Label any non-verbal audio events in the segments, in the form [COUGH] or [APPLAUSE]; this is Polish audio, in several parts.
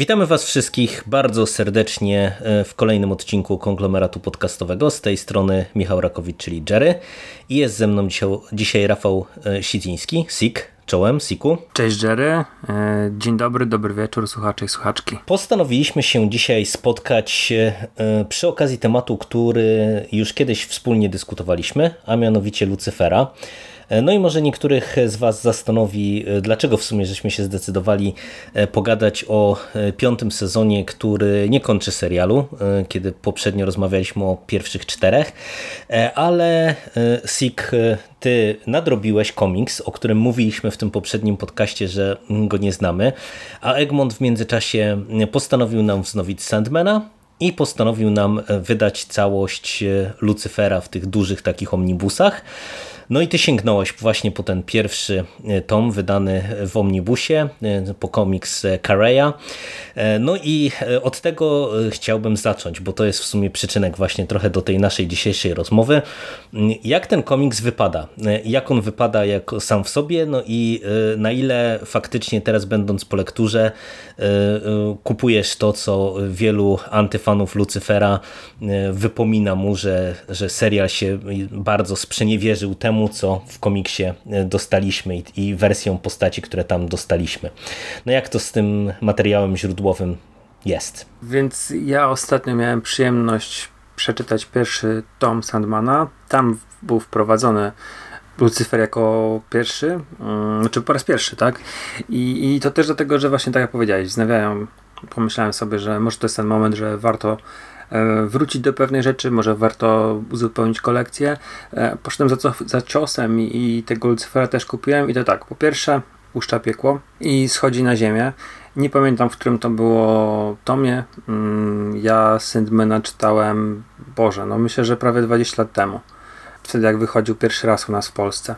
Witamy Was wszystkich bardzo serdecznie e, w kolejnym odcinku konglomeratu podcastowego. Z tej strony Michał Rakowicz, czyli Jerry. I jest ze mną dzisiaj, dzisiaj Rafał e, Sidziński, Sik. Czołem, Siku. Cześć Jerry. E, dzień dobry, dobry wieczór słuchacze i słuchaczki. Postanowiliśmy się dzisiaj spotkać przy okazji tematu, który już kiedyś wspólnie dyskutowaliśmy, a mianowicie Lucyfera. No i może niektórych z Was zastanowi, e, dlaczego w sumie żeśmy się zdecydowali e, pogadać o e, piątym sezonie, który nie kończy serialu, kiedy poprzednio rozmawialiśmy o pierwszych czterech, ale Sik, ty nadrobiłeś komiks, o którym mówiliśmy w tym poprzednim podcaście, że go nie znamy, a Egmont w międzyczasie postanowił nam wznowić Sandmana, i postanowił nam wydać całość Lucyfera w tych dużych takich omnibusach. No i ty sięgnąłeś właśnie po ten pierwszy e, tom wydany w Omnibusie, e, po komiks Kareya. E, no i od tego chciałbym zacząć, bo to jest w sumie przyczynek właśnie trochę do tej naszej dzisiejszej rozmowy. Mm, jak ten komiks wypada? Jak on wypada jako sam w sobie? No i na ile faktycznie teraz będąc po lekturze kupujesz to, co wielu antyfanów Lucyfera wypomina mu, że, że serial się bardzo sprzeniewierzył temu, temu, co w komiksie e, dostaliśmy i wersją postaci, które tam dostaliśmy. No jak to z tym materiałem źródłowym jest? Więc ja ostatnio miałem przyjemność przeczytać pierwszy tom Sandmana. Tam był wprowadzony Lucyfer jako pierwszy, znaczy po raz pierwszy, tak? I, I to też dlatego, że właśnie tak jak powiedziałeś, znawiają, pomyślałem sobie, że może to jest ten moment, że warto wrócić do pewnej rzeczy, może warto uzupełnić kolekcję. E, poszedłem za, za ciosem i, tego Lucyfera też kupiłem i to tak, po pierwsze puszcza piekło i schodzi na ziemię. Nie pamiętam, w którym to było tomie. Mm, ja Sandmana czytałem, Boże, no myślę, że prawie 20 lat temu. Wtedy jak wychodził pierwszy raz u nas w Polsce.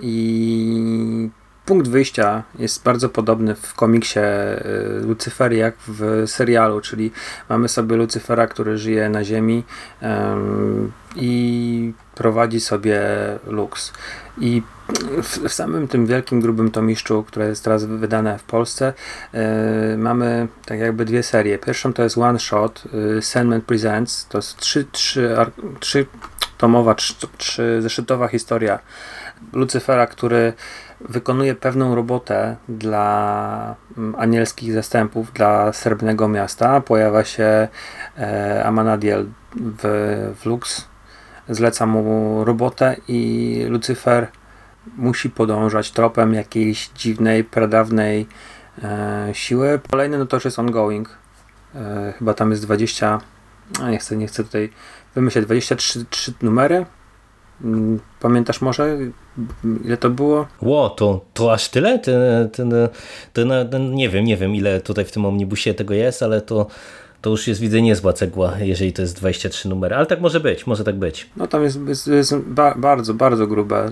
I punkt wyjścia jest bardzo podobny w komiksie y, Lucyfery jak w serialu, czyli mamy sobie Lucyfera, który żyje na ziemi um, i prowadzi sobie Lux. I w, w, samym tym wielkim, grubym tomiszczu, które jest teraz wydane w Polsce, y, mamy tak jakby dwie serie. Pierwszą to jest One Shot, y, Sandman Presents, to jest trzy, trzy, trzy tomowa, trzy, trzy zeszytowa historia Lucyfera, który wykonuje pewną robotę dla mm, anielskich zastępów, dla srebrnego miasta. Pojawia się e, Amanadiel w, w Lux, zleca mu robotę i Lucyfer musi podążać tropem jakiejś dziwnej, pradawnej e, siły. Kolejny no to już jest ongoing. E, chyba tam jest 20, nie chcę, nie chcę tutaj wymyśleć, 23 numery pamiętasz może, ile to było? Ło, to, to aż tyle? Ten, ten, ten, nie wiem, nie wiem ile tutaj w tym omnibusie tego jest, ale to, to już jest widzę niezła cegła, jeżeli to jest 23 numery, ale tak może być, może tak być. No tam jest, jest, jest ba bardzo, bardzo grube.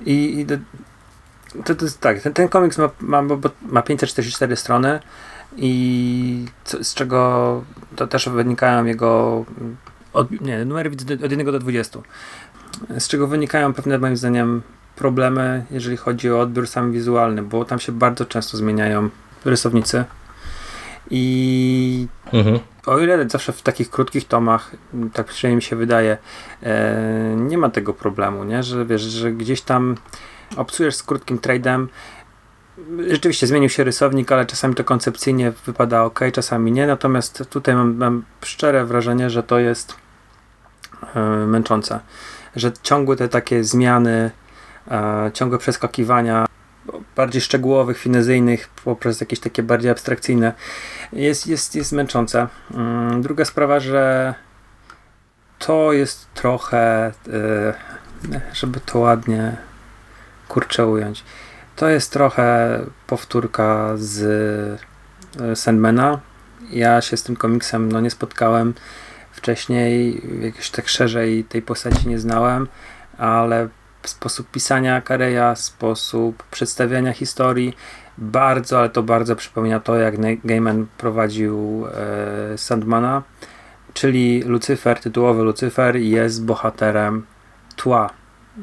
Yy, I, i to, to jest tak, ten, ten komiks ma, ma, ma 544 strony i co, z czego to też wynikają jego od, nie, numery widzę od 1 do 20. Z czego wynikają pewne, moim zdaniem, problemy, jeżeli chodzi o odbiór sam wizualny, bo tam się bardzo często zmieniają rysownicy. I mhm. o ile zawsze w takich krótkich tomach, tak przynajmniej mi się wydaje, e, nie ma tego problemu, nie? że wiesz, że gdzieś tam obsujesz z krótkim trade'em. Rzeczywiście zmienił się rysownik, ale czasami to koncepcyjnie wypada ok, czasami nie. Natomiast tutaj mam, mam szczere wrażenie, że to jest męczące. Że ciągłe te takie zmiany, e, ciągłe przeskakiwania bardziej szczegółowych, finezyjnych poprzez jakieś takie bardziej abstrakcyjne jest, jest, jest męczące. Mm, druga sprawa, że to jest trochę e, żeby to ładnie kurczę ująć to jest trochę powtórka z e, Sandmana. Ja się z tym komiksem no, nie spotkałem wcześniej, jakoś tak szerzej tej postaci nie znałem. ale sposób pisania Kareya, sposób przedstawiania historii bardzo, ale to bardzo przypomina to, jak Gaiman prowadził e, Sandmana, czyli Lucyfer, tytułowy Lucyfer jest bohaterem tła.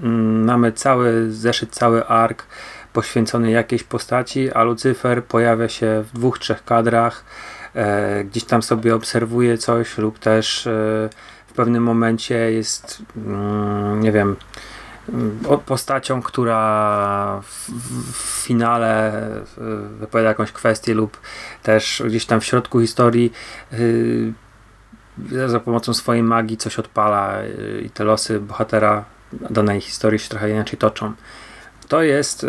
Mm, mamy cały zeszyt, cały ark poświęcony jakiejś postaci, a Lucyfer pojawia się w dwóch, trzech kadrach, e, gdzieś tam sobie obserwuje coś lub też e, w pewnym momencie jest, mm, nie wiem, mm, postacią, która w, w, finale e, wypowiada jakąś kwestię lub też gdzieś tam w środku historii yy, za pomocą swojej magii coś odpala yy, i te losy bohatera danej historii się trochę inaczej toczą. To jest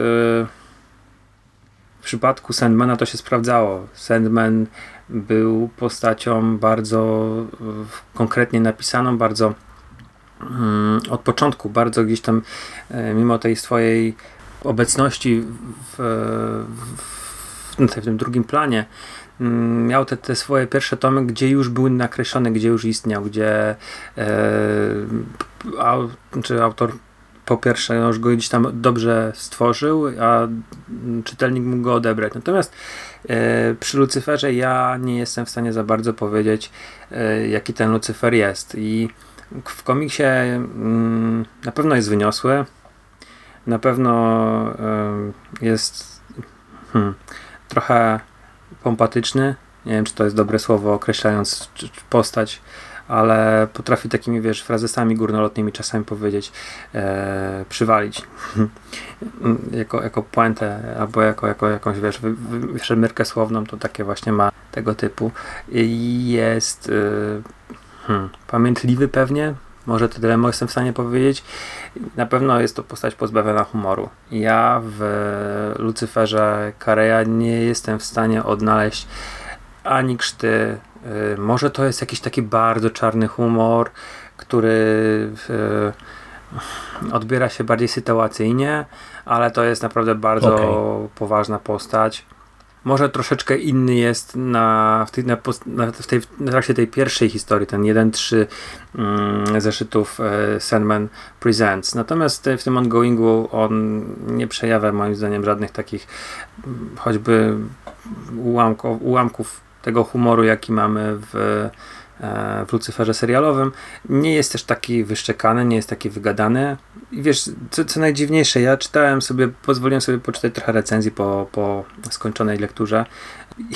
w przypadku Sandmana to się sprawdzało. Sandman był postacią bardzo konkretnie napisaną, bardzo mm, od początku, bardzo gdzieś tam e, mimo tej swojej obecności w, w, w tym drugim planie mm, miał te, te swoje pierwsze tomy, gdzie już były nakreślone, gdzie już istniał, gdzie e, czy autor po pierwsze no już go gdzieś tam dobrze stworzył, a czytelnik mógł go odebrać. Natomiast przy Lucyferze ja nie jestem w stanie za bardzo powiedzieć, e, jaki ten Lucyfer jest. I w komiksie mm, na pewno jest wyniosły, na pewno e, jest hmm, trochę pompatyczny. Nie wiem, czy to jest dobre słowo określając postać ale potrafi takimi, wiesz, frazesami górnolotnymi czasami powiedzieć, e, przywalić [LAUGHS] jako, jako puentę albo jako, jako jakąś, wiesz, wy, słowną, to takie właśnie ma tego typu. Jest e, hmm, pamiętliwy pewnie, może tyle jestem w stanie powiedzieć. Na pewno jest to postać pozbawiona humoru. Ja w Lucyferze Kareya nie jestem w stanie odnaleźć ani krzty może to jest jakiś taki bardzo czarny humor, który y, odbiera się bardziej sytuacyjnie, ale to jest naprawdę bardzo okay. poważna postać. Może troszeczkę inny jest na, w, tej, na, w, tej, na trakcie tej pierwszej historii, ten 1-3 mm, zeszytów e, Sandman Presents. Natomiast w tym ongoingu on nie przejawia moim zdaniem żadnych takich mm, choćby ułamków tego humoru, jaki mamy w, e, w Lucyferze serialowym. Nie jest też taki wyszczekany, nie jest taki wygadany. I wiesz, co, co najdziwniejsze, ja czytałem sobie, pozwoliłem sobie poczytać trochę recenzji po, po skończonej lekturze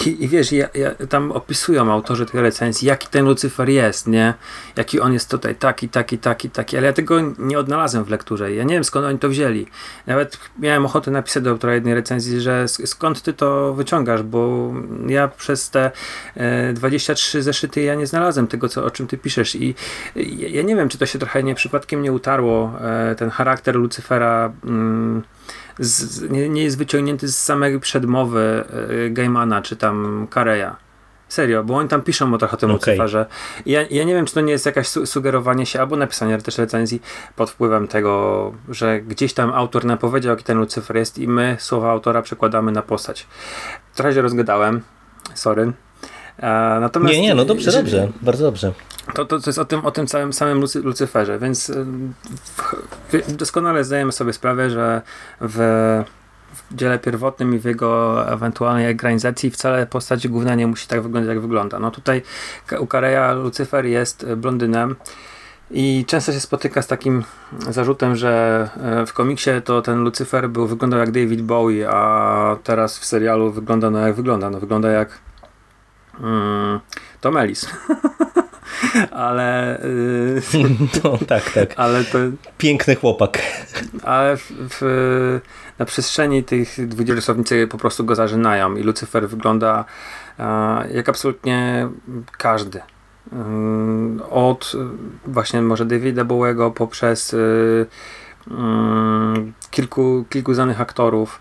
i, i wiesz, ja, ja, tam opisują autorzy tych recenzji, jaki ten Lucyfer jest, nie? Jaki on jest tutaj taki, taki, taki, taki, ale ja tego nie odnalazłem w lekturze. Ja nie wiem skąd oni to wzięli. Nawet miałem ochotę napisać do autora jednej recenzji, że skąd ty to wyciągasz, bo ja przez te e, 23 zeszyty ja nie znalazłem tego, co, o czym ty piszesz i ja, nie wiem, czy to się trochę nie przypadkiem nie utarło, e, ten charakter Lucyfera mm, z, nie, nie, jest wyciągnięty z samej przedmowy y, Gaimana czy tam Kareya. Serio, bo oni tam piszą o trochę o tym okay. Lucyferze. Ja, ja nie wiem, czy to nie jest jakaś su sugerowanie się albo napisanie też recenzji pod wpływem tego, że gdzieś tam autor nam powiedział, jaki ten Lucyfer jest i my słowa autora przekładamy na postać. Trochę się rozgadałem, sorry. E, natomiast, nie, nie, no dobrze, dobrze, bardzo dobrze. To, to, to jest o tym, o tym całym samym Lucy, Lucyferze, więc y, doskonale zdajemy sobie sprawę, że w, w dziele pierwotnym i w jego ewentualnej ekranizacji wcale postać główna nie musi tak wyglądać, jak wygląda. No tutaj u Kareya Lucyfer jest blondynem i często się spotyka z takim zarzutem, że e, w komiksie to ten Lucyfer był, wyglądał jak David Bowie, a teraz w serialu wygląda no jak wygląda. No wygląda jak mm, Tom Ellis. [LAUGHS] ale. [LAUGHS] no, tak, tak. Ale to. Piękny chłopak. Ale w, w, na przestrzeni tych 20 rysownicy po prostu go zażynają i Lucyfer wygląda jak absolutnie każdy. Od właśnie może Davida Bowiego poprzez kilku, kilku znanych aktorów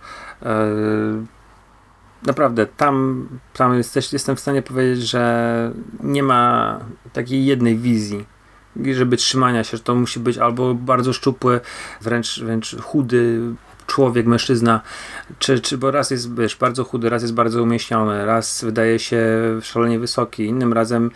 naprawdę tam, tam jesteś, jestem w stanie powiedzieć, że nie ma takiej jednej wizji, żeby trzymania się, że to musi być albo bardzo szczupły, wręcz, wręcz chudy człowiek, mężczyzna, czy, czy bo raz jest wiesz, bardzo chudy, raz jest bardzo umieśniony, raz wydaje się szalenie wysoki, innym razem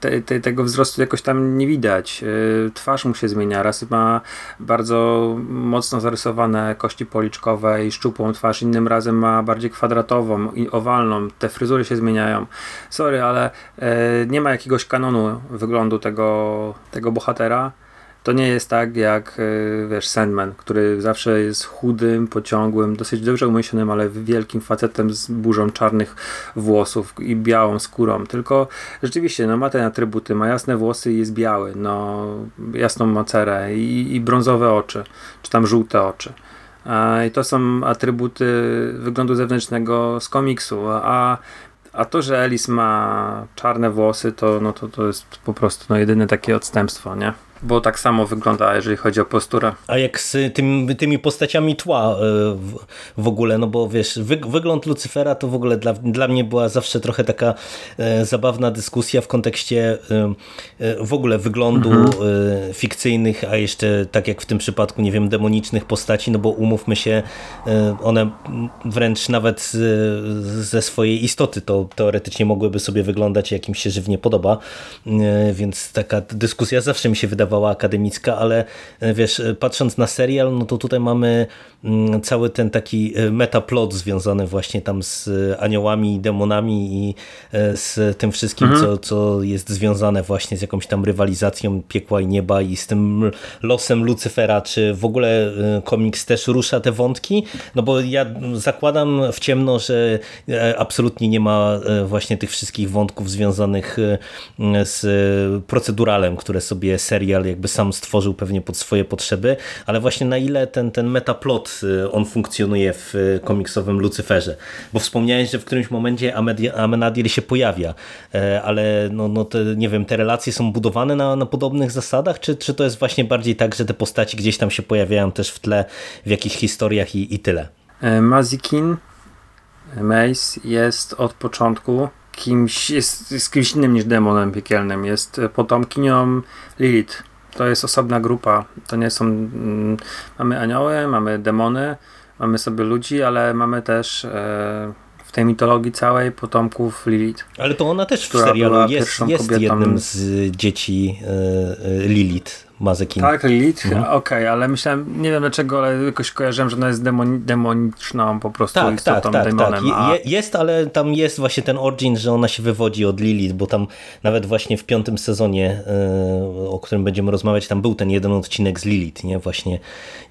te, te, tego wzrostu jakoś tam nie widać. E, twarz mu się zmienia, raz ma bardzo mocno zarysowane kości policzkowe i szczupłą twarz, innym razem ma bardziej kwadratową i owalną. Te fryzury się zmieniają. Sorry, ale e, nie ma jakiegoś kanonu wyglądu tego, tego bohatera to nie jest tak jak, e, wiesz, Sandman, który zawsze jest chudym, pociągłym, dosyć dobrze umyślonym, ale wielkim facetem z burzą czarnych włosów i białą skórą. Tylko rzeczywiście, no ma te atrybuty, ma jasne włosy i jest biały, no jasną macerę i, i brązowe oczy, czy tam żółte oczy. I to są atrybuty wyglądu zewnętrznego z komiksu, a a to, że Elis ma czarne włosy, to, no to, to jest po prostu no, jedyne takie odstępstwo, nie? Bo tak samo wygląda, jeżeli chodzi o posturę. A jak z tym, tymi postaciami tła e, w, ogóle, no bo wiesz, wy, wygląd Lucyfera to w ogóle dla, dla mnie była zawsze trochę taka e, zabawna dyskusja w kontekście e, w ogóle wyglądu mhm. Fikcyjnych, a jeszcze tak jak w tym przypadku, nie wiem, demonicznych postaci, no bo umówmy się, one wręcz nawet ze swojej istoty to teoretycznie mogłyby sobie wyglądać jak im się żywnie podoba, więc taka dyskusja zawsze mi się wydawała akademicka, ale e, wiesz, e, patrząc na serial, no to tutaj mamy mm, cały ten taki e, metaplot związany właśnie tam z aniołami, demonami i z tym wszystkim, mhm. co, co jest związane właśnie z jakąś tam rywalizacją piekła i nieba i z tym losem Lucyfera, czy w ogóle komiks też rusza te wątki, no bo ja zakładam w ciemno, że absolutnie nie ma właśnie tych wszystkich wątków związanych z proceduralem, które sobie serial jakby sam stworzył pewnie pod swoje potrzeby, ale właśnie na ile ten, ten metaplot y, on funkcjonuje w y, komiksowym Lucyferze, bo wspomniałeś, że w którymś momencie Amenadiel się pojawia, e, ale no, no te, nie wiem, te relacje są budowane na, na podobnych zasadach, czy, czy to jest właśnie bardziej tak, że te postaci gdzieś tam się pojawiają też w tle w jakichś historiach i, i tyle? E, Mazikin Mace jest od początku kimś, jest, jest kimś innym niż demonem piekielnym. Jest potomkinią Lilith. To jest osobna grupa. To nie są. Mm, mamy anioły, mamy demony, mamy sobie ludzi, ale mamy też e, w tej mitologii całej potomków Lilith. Ale to ona też w serialu jest, jest jednym z dzieci e, e Lilith. Mazekin. Tak, Lilith, mhm. okej, okay, ale myślałem, nie wiem dlaczego, ale jakoś kojarzyłem, że ona jest demoni demoniczną po prostu tak, istotą, tak, tak, demonem. Tak. A... Jest, ale tam jest właśnie ten origin, że ona się wywodzi od Lilith, bo tam nawet właśnie w piątym sezonie, e, o którym będziemy rozmawiać, tam był ten jeden odcinek z Lilith, nie? Właśnie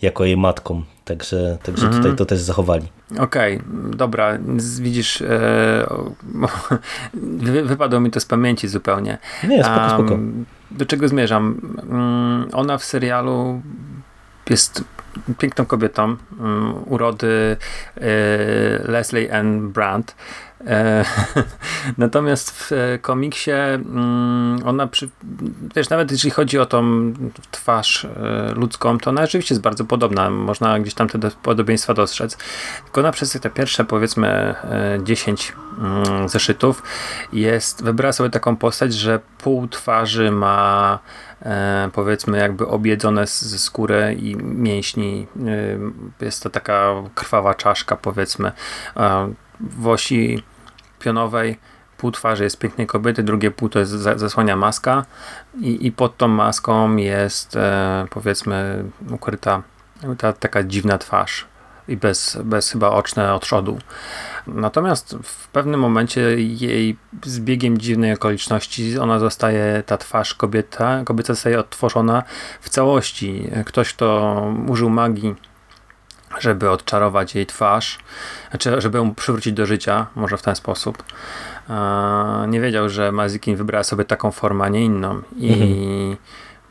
jako jej matką. Także, także mhm. tutaj to też zachowali. Okej, okay, dobra. Widzisz, e, [LAUGHS] wy, wypadło mi to z pamięci zupełnie. Nie, spoko, spoko. Do czego zmierzam? Um, ona w serialu jest piękną kobietą, um, urody e, Leslie Ann Brandt. E, [LAUGHS] natomiast w e, komiksie mm, ona, przy, wiesz, nawet jeśli chodzi o tą twarz e, ludzką, to ona rzeczywiście jest bardzo podobna. Można gdzieś tam te podobieństwa dostrzec. Tylko ona przez te pierwsze, powiedzmy, 10 mm, zeszytów jest, wybrała sobie taką postać, że pół twarzy ma powiedzmy jakby objedzone ze skóry i mięśni. Jest to taka krwawa czaszka, powiedzmy. W osi pionowej pół twarzy jest pięknej kobiety, drugie pół to jest zasłania maska i, i pod tą maską jest e, powiedzmy ukryta ta taka dziwna twarz i bez, bez chyba oczne otrzodu. Natomiast w pewnym momencie jej z biegiem dziwnej okoliczności ona zostaje, ta twarz kobieta, kobieta zostaje odtworzona w całości. Ktoś, kto użył magii żeby odczarować jej twarz, znaczy, żeby ją przywrócić do życia, może w ten sposób. Nie wiedział, że Mazikin wybrała sobie taką formę, a nie inną. I mhm.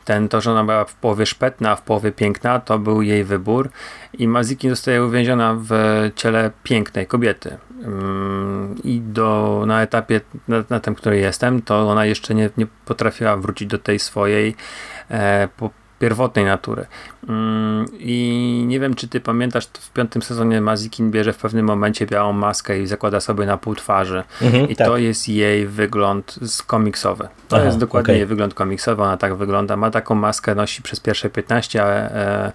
ten, to, że ona była w połowie szpetna, a w połowie piękna, to był jej wybór. I Mazikin zostaje uwięziona w ciele pięknej kobiety. Mm, I do, na etapie, na, na tym, który jestem, to ona jeszcze nie, nie potrafiła wrócić do tej swojej e, po, pierwotnej natury. Mm, I nie wiem, czy ty pamiętasz, w piątym sezonie Mazikin bierze w pewnym momencie białą maskę i zakłada sobie na pół twarzy. Mhm, I tak. to jest jej wygląd komiksowy. To Aha, jest dokładnie okej. jej wygląd komiksowy, ona tak wygląda. Ma taką maskę, nosi przez pierwsze 15, e,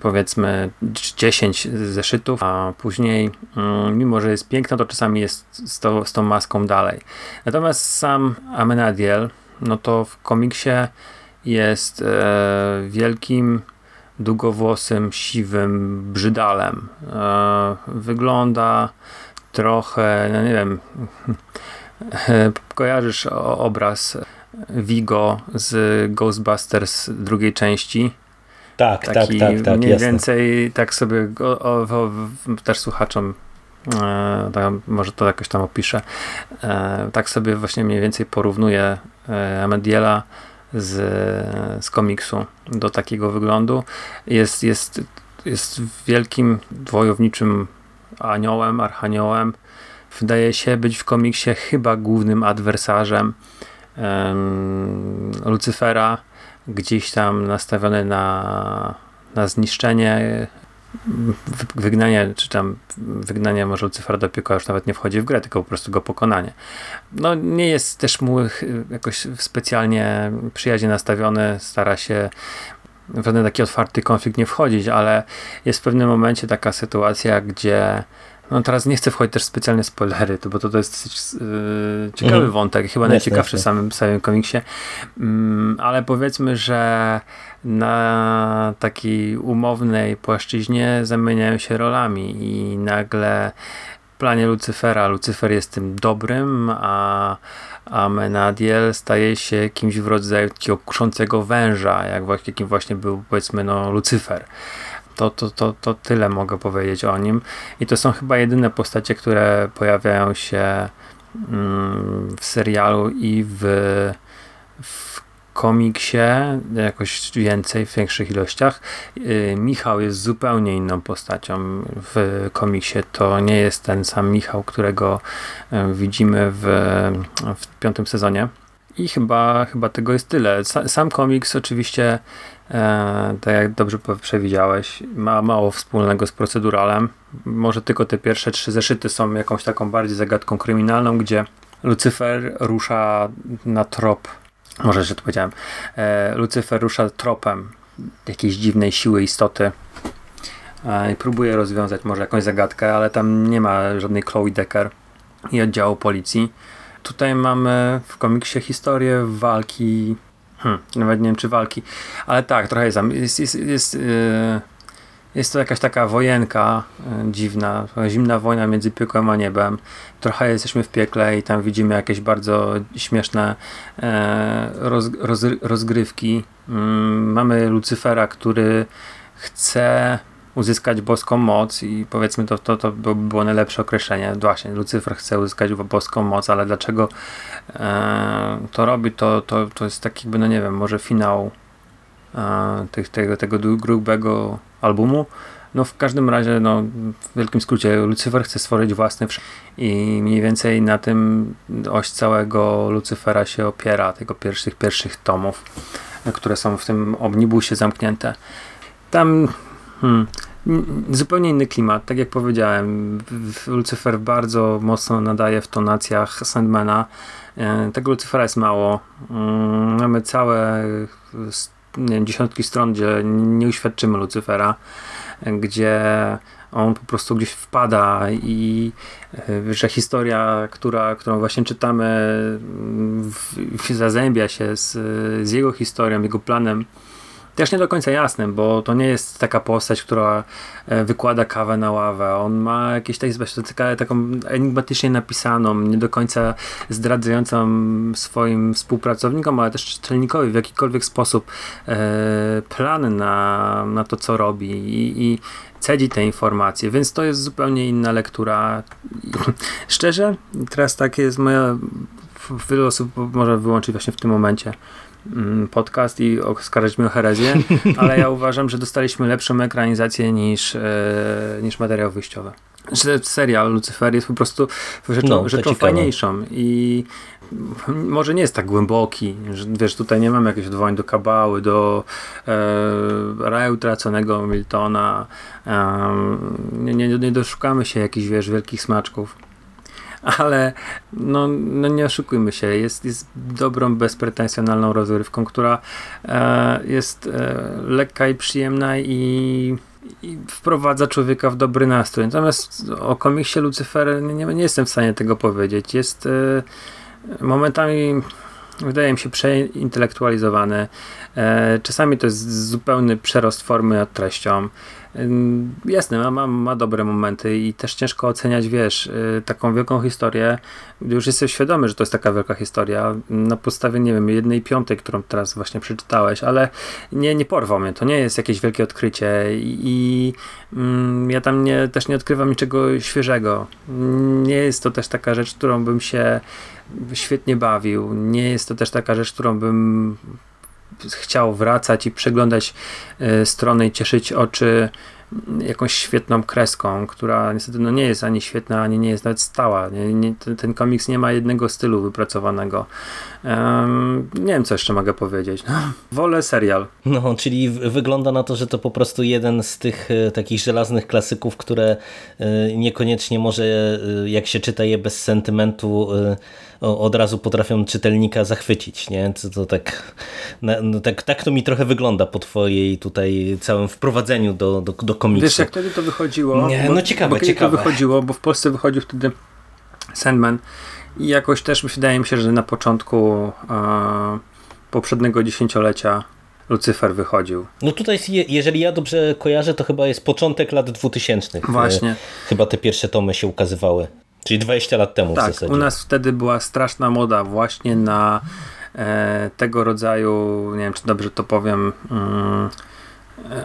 powiedzmy 10 zeszytów, a później, mm, mimo że jest piękna, to czasami jest z, to, z tą maską dalej. Natomiast sam Amenadiel, no to w komiksie jest e, wielkim, długowłosym, siwym brzydalem. E, wygląda trochę, no nie wiem, [LAUGHS] kojarzysz o- obraz Vigo z Ghostbusters drugiej części. Tak, Taki tak, tak, tak, mniej jasne. więcej, tak sobie o, o, w- też słuchaczom e, tam, może to jakoś tam opiszę. E, tak sobie właśnie mniej więcej porównuję e, Amediela z, z komiksu do takiego wyglądu. Jest, jest, jest wielkim wojowniczym aniołem, archaniołem. Wydaje się być w komiksie chyba głównym adwersarzem em, Lucyfera, gdzieś tam nastawiony na, na zniszczenie, wygnanie, czy tam wygnanie może Lucyfera do piekła już nawet nie wchodzi w grę, tylko po prostu go pokonanie. No nie jest też mu jakoś specjalnie przyjaźnie nastawiony, stara się w żaden taki otwarty konflikt nie wchodzić, ale jest w pewnym momencie taka sytuacja, gdzie no teraz nie chcę wchodzić też specjalnie w spoilery, to, bo to, to jest dosyć yy, ciekawy Mhm. wątek, chyba najciekawszy w samym, samym komiksie, mm, ale powiedzmy, że na takiej umownej płaszczyźnie zamieniają się rolami i nagle planie Lucyfera, Lucyfer jest tym dobrym, a, a Menadiel staje się kimś w rodzaju takiego kuszącego węża, jak właśnie, jakim właśnie był powiedzmy no Lucyfer. To, to, to, to tyle mogę powiedzieć o nim. I to są chyba jedyne postacie, które pojawiają się mm, w serialu i w komiksie jakoś więcej, w większych ilościach. Yy, Michał jest zupełnie inną postacią w komiksie. To nie jest ten sam Michał, którego yy, widzimy w, w piątym sezonie. I chyba, chyba tego jest tyle. Sa- Sam komiks oczywiście, e, tak jak dobrze przewidziałeś, ma mało wspólnego z proceduralem. Może tylko te pierwsze trzy zeszyty są jakąś taką bardziej zagadką kryminalną, gdzie Lucyfer rusza na trop. Może że to powiedziałem. E, Lucyfer rusza tropem jakiejś dziwnej siły istoty e, i próbuje rozwiązać może jakąś zagadkę, ale tam nie ma żadnej Chloe Decker i oddziału policji. Tutaj mamy w komiksie historię walki. Hmm, nawet nie wiem, czy walki, ale tak, trochę jest. Jest, jest, jest, yy, jest to jakaś taka wojenka yy, dziwna, zimna wojna między piekłem a niebem. Trochę jesteśmy w piekle i tam widzimy jakieś bardzo śmieszne e, roz, roz, rozgrywki. Mm, mamy Lucyfera, który chce uzyskać boską moc i powiedzmy to, to, to by było najlepsze określenie. Właśnie, Lucyfer chce uzyskać boską moc, ale dlaczego e, to robi, to, to, to jest taki jakby, no nie wiem, może finał e, tych, tego, tego grubego albumu. No w każdym razie, no w wielkim skrócie, Lucyfer chce stworzyć własny i mniej więcej na tym oś całego Lucyfera się opiera, tego pierwszych, pierwszych tomów, które są w tym omnibusie zamknięte. Tam hmm, zupełnie inny klimat, tak jak powiedziałem. Lucyfer bardzo mocno nadaje w tonacjach Sandmana. E, Tego Lucyfera jest mało. Mm, Mamy całe wiem, dziesiątki stron, gdzie nie uświadczymy Lucyfera, gdzie on po prostu gdzieś wpada i e, że historia, która, którą właśnie czytamy, w, w, zazębia się z, z jego historią, jego planem też nie do końca jasnym, bo to nie jest taka postać, która e, wykłada kawę na ławę. On ma jakieś tak, taka- taką enigmatycznie napisaną, nie do końca zdradzającą swoim współpracownikom, ale też czytelnikowi w jakikolwiek sposób e, plan na, na to, co robi i, i cedzi te informacje, więc to jest zupełnie inna lektura. [LAUGHS] Szczerze, teraz tak jest moja, osób może wyłączyć właśnie w tym momencie podcast i oskarżyć mnie o herezję, [LAUGHS] ale ja uważam, że dostaliśmy lepszą ekranizację niż, e, niż materiał wyjściowy. że serial Lucyfer jest po prostu rzeczą, No, rzeczą fajniejszą i może nie jest tak głęboki, że wiesz, tutaj nie mamy jakichś odwołań do Kabały, do e, raju utraconego Miltona, em, nie, nie, nie doszukamy się jakichś, wiesz, wielkich smaczków. Ale no, no nie oszukujmy się, jest, jest dobrą, bezpretensjonalną rozrywką, która e, jest e, lekka i przyjemna i, i wprowadza człowieka w dobry nastrój. Natomiast o komiksie Lucyfer nie, nie jestem w stanie tego powiedzieć. Jest e, momentami wydaje mi się przeintelektualizowany. E, czasami to jest zupełny przerost formy nad treścią. Jasne, ma, ma, ma dobre momenty i też ciężko oceniać, wiesz, y, taką wielką historię, już jesteś świadomy, że to jest taka wielka historia, na podstawie, nie wiem, jednej piątej, którą teraz właśnie przeczytałeś, ale nie, nie porwał mnie, to nie jest jakieś wielkie odkrycie i, i mm, ja tam nie, też nie odkrywam niczego świeżego. Nie jest to też taka rzecz, którą bym się świetnie bawił, nie jest to też taka rzecz, którą bym chciał wracać i przeglądać e, strony i cieszyć oczy mm, jakąś świetną kreską, która niestety no nie jest ani świetna, ani nie jest nawet stała. Nie, nie, ten, ten komiks nie ma jednego stylu wypracowanego. Em, nie wiem, co jeszcze mogę powiedzieć. Wolę serial. No, czyli wygląda na to, że to po prostu jeden z tych e, takich żelaznych klasyków, które e, niekoniecznie może, e, jak się czyta je bez sentymentu, od razu potrafią czytelnika zachwycić, nie? To, to tak, no, tak, tak to mi trochę wygląda po twojej tutaj całym wprowadzeniu do, do, do komiksu. Wiesz, jak wtedy to wychodziło? Nie, no ciekawe, bo ciekawe. to wychodziło, bo w Polsce wychodził wtedy Sandman i jakoś też wydaje mi się, że na początku e, poprzedniego dziesięciolecia Lucyfer wychodził. No tutaj, je- jeżeli ja dobrze kojarzę, to chyba jest początek lat 2000. Właśnie. Chyba te pierwsze tomy się ukazywały. Czyli 20 lat temu w Tak, zasadzie. u nas wtedy była straszna moda właśnie na e, tego rodzaju, nie wiem czy dobrze to powiem, mm,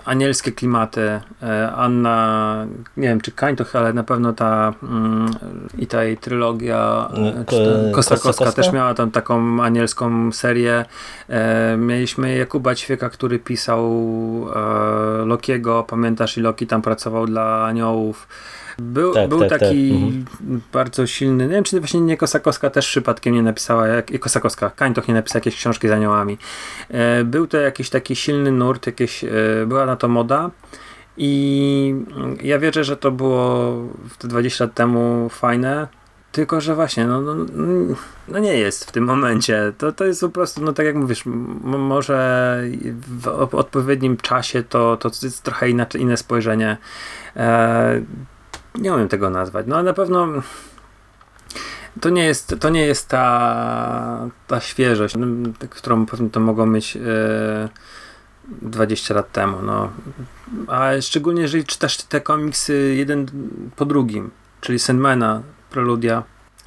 anielskie klimaty. E, Anna, nie wiem czy Kańtoch, ale na pewno ta mm, i ta jej trylogia e, Ko- czy ta Kosta Kosta Koska Koska? też miała tam taką anielską serię. E, mieliśmy Jakuba Ćwieka, który pisał e, Lokiego, pamiętasz i Loki tam pracował dla aniołów. Był, Tak, był tak, tak. taki Mhm. bardzo silny. Nie wiem, czy właśnie nie Kosakowska też przypadkiem nie napisała, jak Kosakowska, Kańtoch nie napisał jakieś książki z aniołami. E, był to jakiś taki silny nurt, jakieś, e, była na to moda. I mm, ja wierzę, że to było te 20 lat temu fajne. Tylko, że właśnie, no, no, no nie jest w tym momencie. To, to jest po prostu, no tak jak mówisz, może w odpowiednim czasie to, to jest trochę inaczej, inne spojrzenie. E, nie umiem tego nazwać. No ale na pewno to nie jest, to nie jest ta, ta świeżość, no, którą pewnie to mogą mieć e, 20 lat temu. No. A szczególnie jeżeli czytasz te komiksy jeden po drugim, czyli Sandmana, Preludia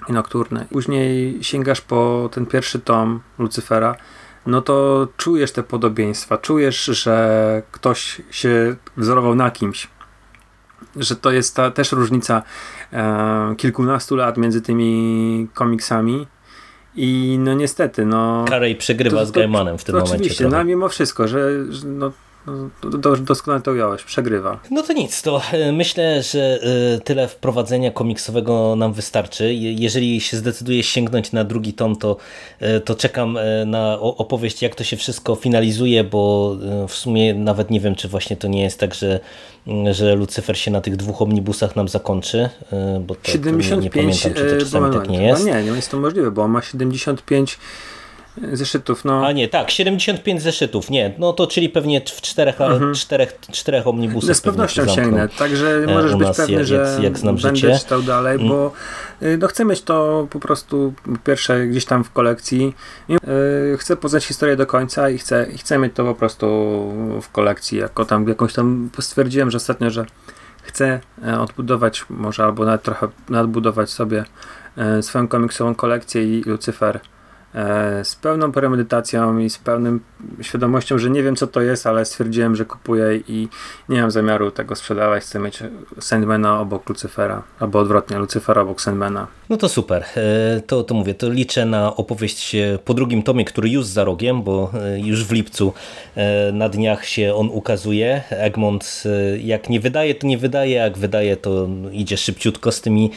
i Nocturne. Później sięgasz po ten pierwszy tom Lucyfera, no to czujesz te podobieństwa, czujesz, że ktoś się wzorował na kimś. Że to jest ta też różnica e, kilkunastu lat między tymi komiksami. I no niestety, no. Carey przegrywa to- z Gaimanem w tym to momencie. Oczywiście, no mimo wszystko, że, że no, do, doskonale to ująłeś, przegrywa. No to nic, to e, myślę, że e, tyle wprowadzenia komiksowego nam wystarczy. Je- Jeżeli się zdecydujesz sięgnąć na drugi tom, to, e, to czekam na opowieść, jak to się wszystko finalizuje, bo w sumie nawet nie wiem, czy właśnie to nie jest tak, że, m, że Lucyfer się na tych dwóch omnibusach nam zakończy, bo to, to nie, nie 75, pamiętam, czy to czasami moment, tak nie jest. Nie, nie jest to możliwe, bo on ma 75 zeszytów, no. A nie, tak, 75 zeszytów, nie, no to czyli pewnie w czterech, czterech, czterech omnibusach No z pewnością sięgnę, także e, możesz być pewny, jak- że jak- znam będę życie. czytał dalej, Mm. bo y, no, chcę mieć to po prostu pierwsze gdzieś tam w kolekcji. Y, Chcę poznać historię do końca i chcę, i chcę mieć to po prostu w kolekcji, jako tam jakąś tam stwierdziłem, że ostatnio, że chcę e, odbudować może albo nawet trochę nadbudować sobie e, swoją komiksową kolekcję i Lucyfer z pełną premedytacją i z pełną świadomością, że nie wiem co to jest, ale stwierdziłem, że kupuję i nie mam zamiaru tego sprzedawać. Chcę mieć Sandmana obok Lucyfera, albo odwrotnie, Lucyfera obok Sandmana. No to super. E, to, to mówię, to liczę na opowieść po drugim tomie, który już za rogiem, bo e, już w lipcu na dniach się on ukazuje. Egmont jak nie wydaje, to nie wydaje, jak wydaje, to idzie szybciutko z tymi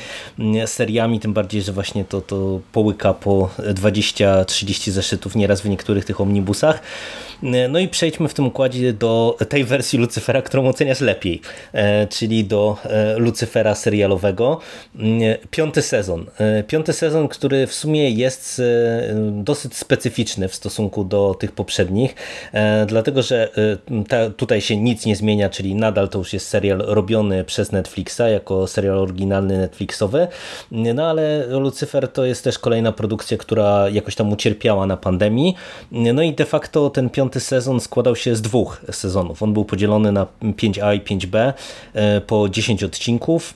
seriami, tym bardziej, że właśnie to, to połyka po 20-30 zeszytów nieraz w niektórych tych omnibusach. No i przejdźmy w tym układzie do tej wersji Lucyfera, którą oceniasz lepiej, e, czyli do e, Lucyfera serialowego. Piąty sezon. E, piąty sezon, który w sumie jest dosyć specyficzny w stosunku do tych poprzednich, dlatego że tutaj się nic nie zmienia, czyli nadal to już jest serial robiony przez Netflixa, jako serial oryginalny Netflixowy, no ale Lucyfer to jest też kolejna produkcja, która jakoś tam ucierpiała na pandemii, no i de facto ten piąty piąty sezon składał się z dwóch sezonów. On był podzielony na 5A i 5B e, po 10 odcinków.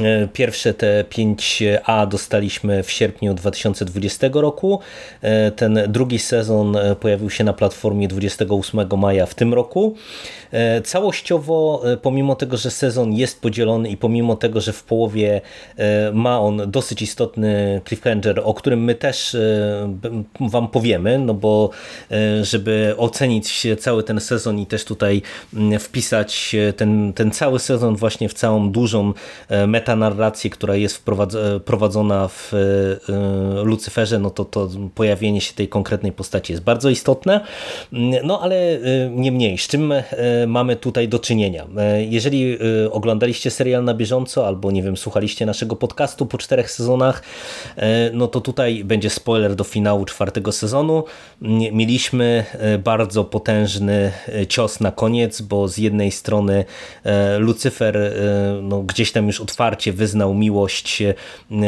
E, pierwsze te 5A dostaliśmy w sierpniu 2020 roku. E, ten drugi sezon pojawił się na platformie 28 maja w tym roku. E, całościowo, e, pomimo tego, że sezon jest podzielony i pomimo tego, że w połowie e, ma on dosyć istotny cliffhanger, o którym my też Wam powiemy, no bo żeby ocenić cały ten sezon i też tutaj mm, wpisać ten, ten cały sezon właśnie w całą dużą metanarrację, która jest prowadzona w Lucyferze, no to to pojawienie się tej konkretnej postaci jest bardzo istotne. Mm, no ale nie mniej, z czym mamy tutaj do czynienia. E, jeżeli e, oglądaliście serial na bieżąco albo nie wiem, słuchaliście naszego podcastu po czterech sezonach, e, no to tutaj będzie spoiler do finału czwartego sezonu. Mieliśmy bardzo potężny cios na koniec, bo z jednej strony Lucyfer no, gdzieś tam już otwarcie wyznał miłość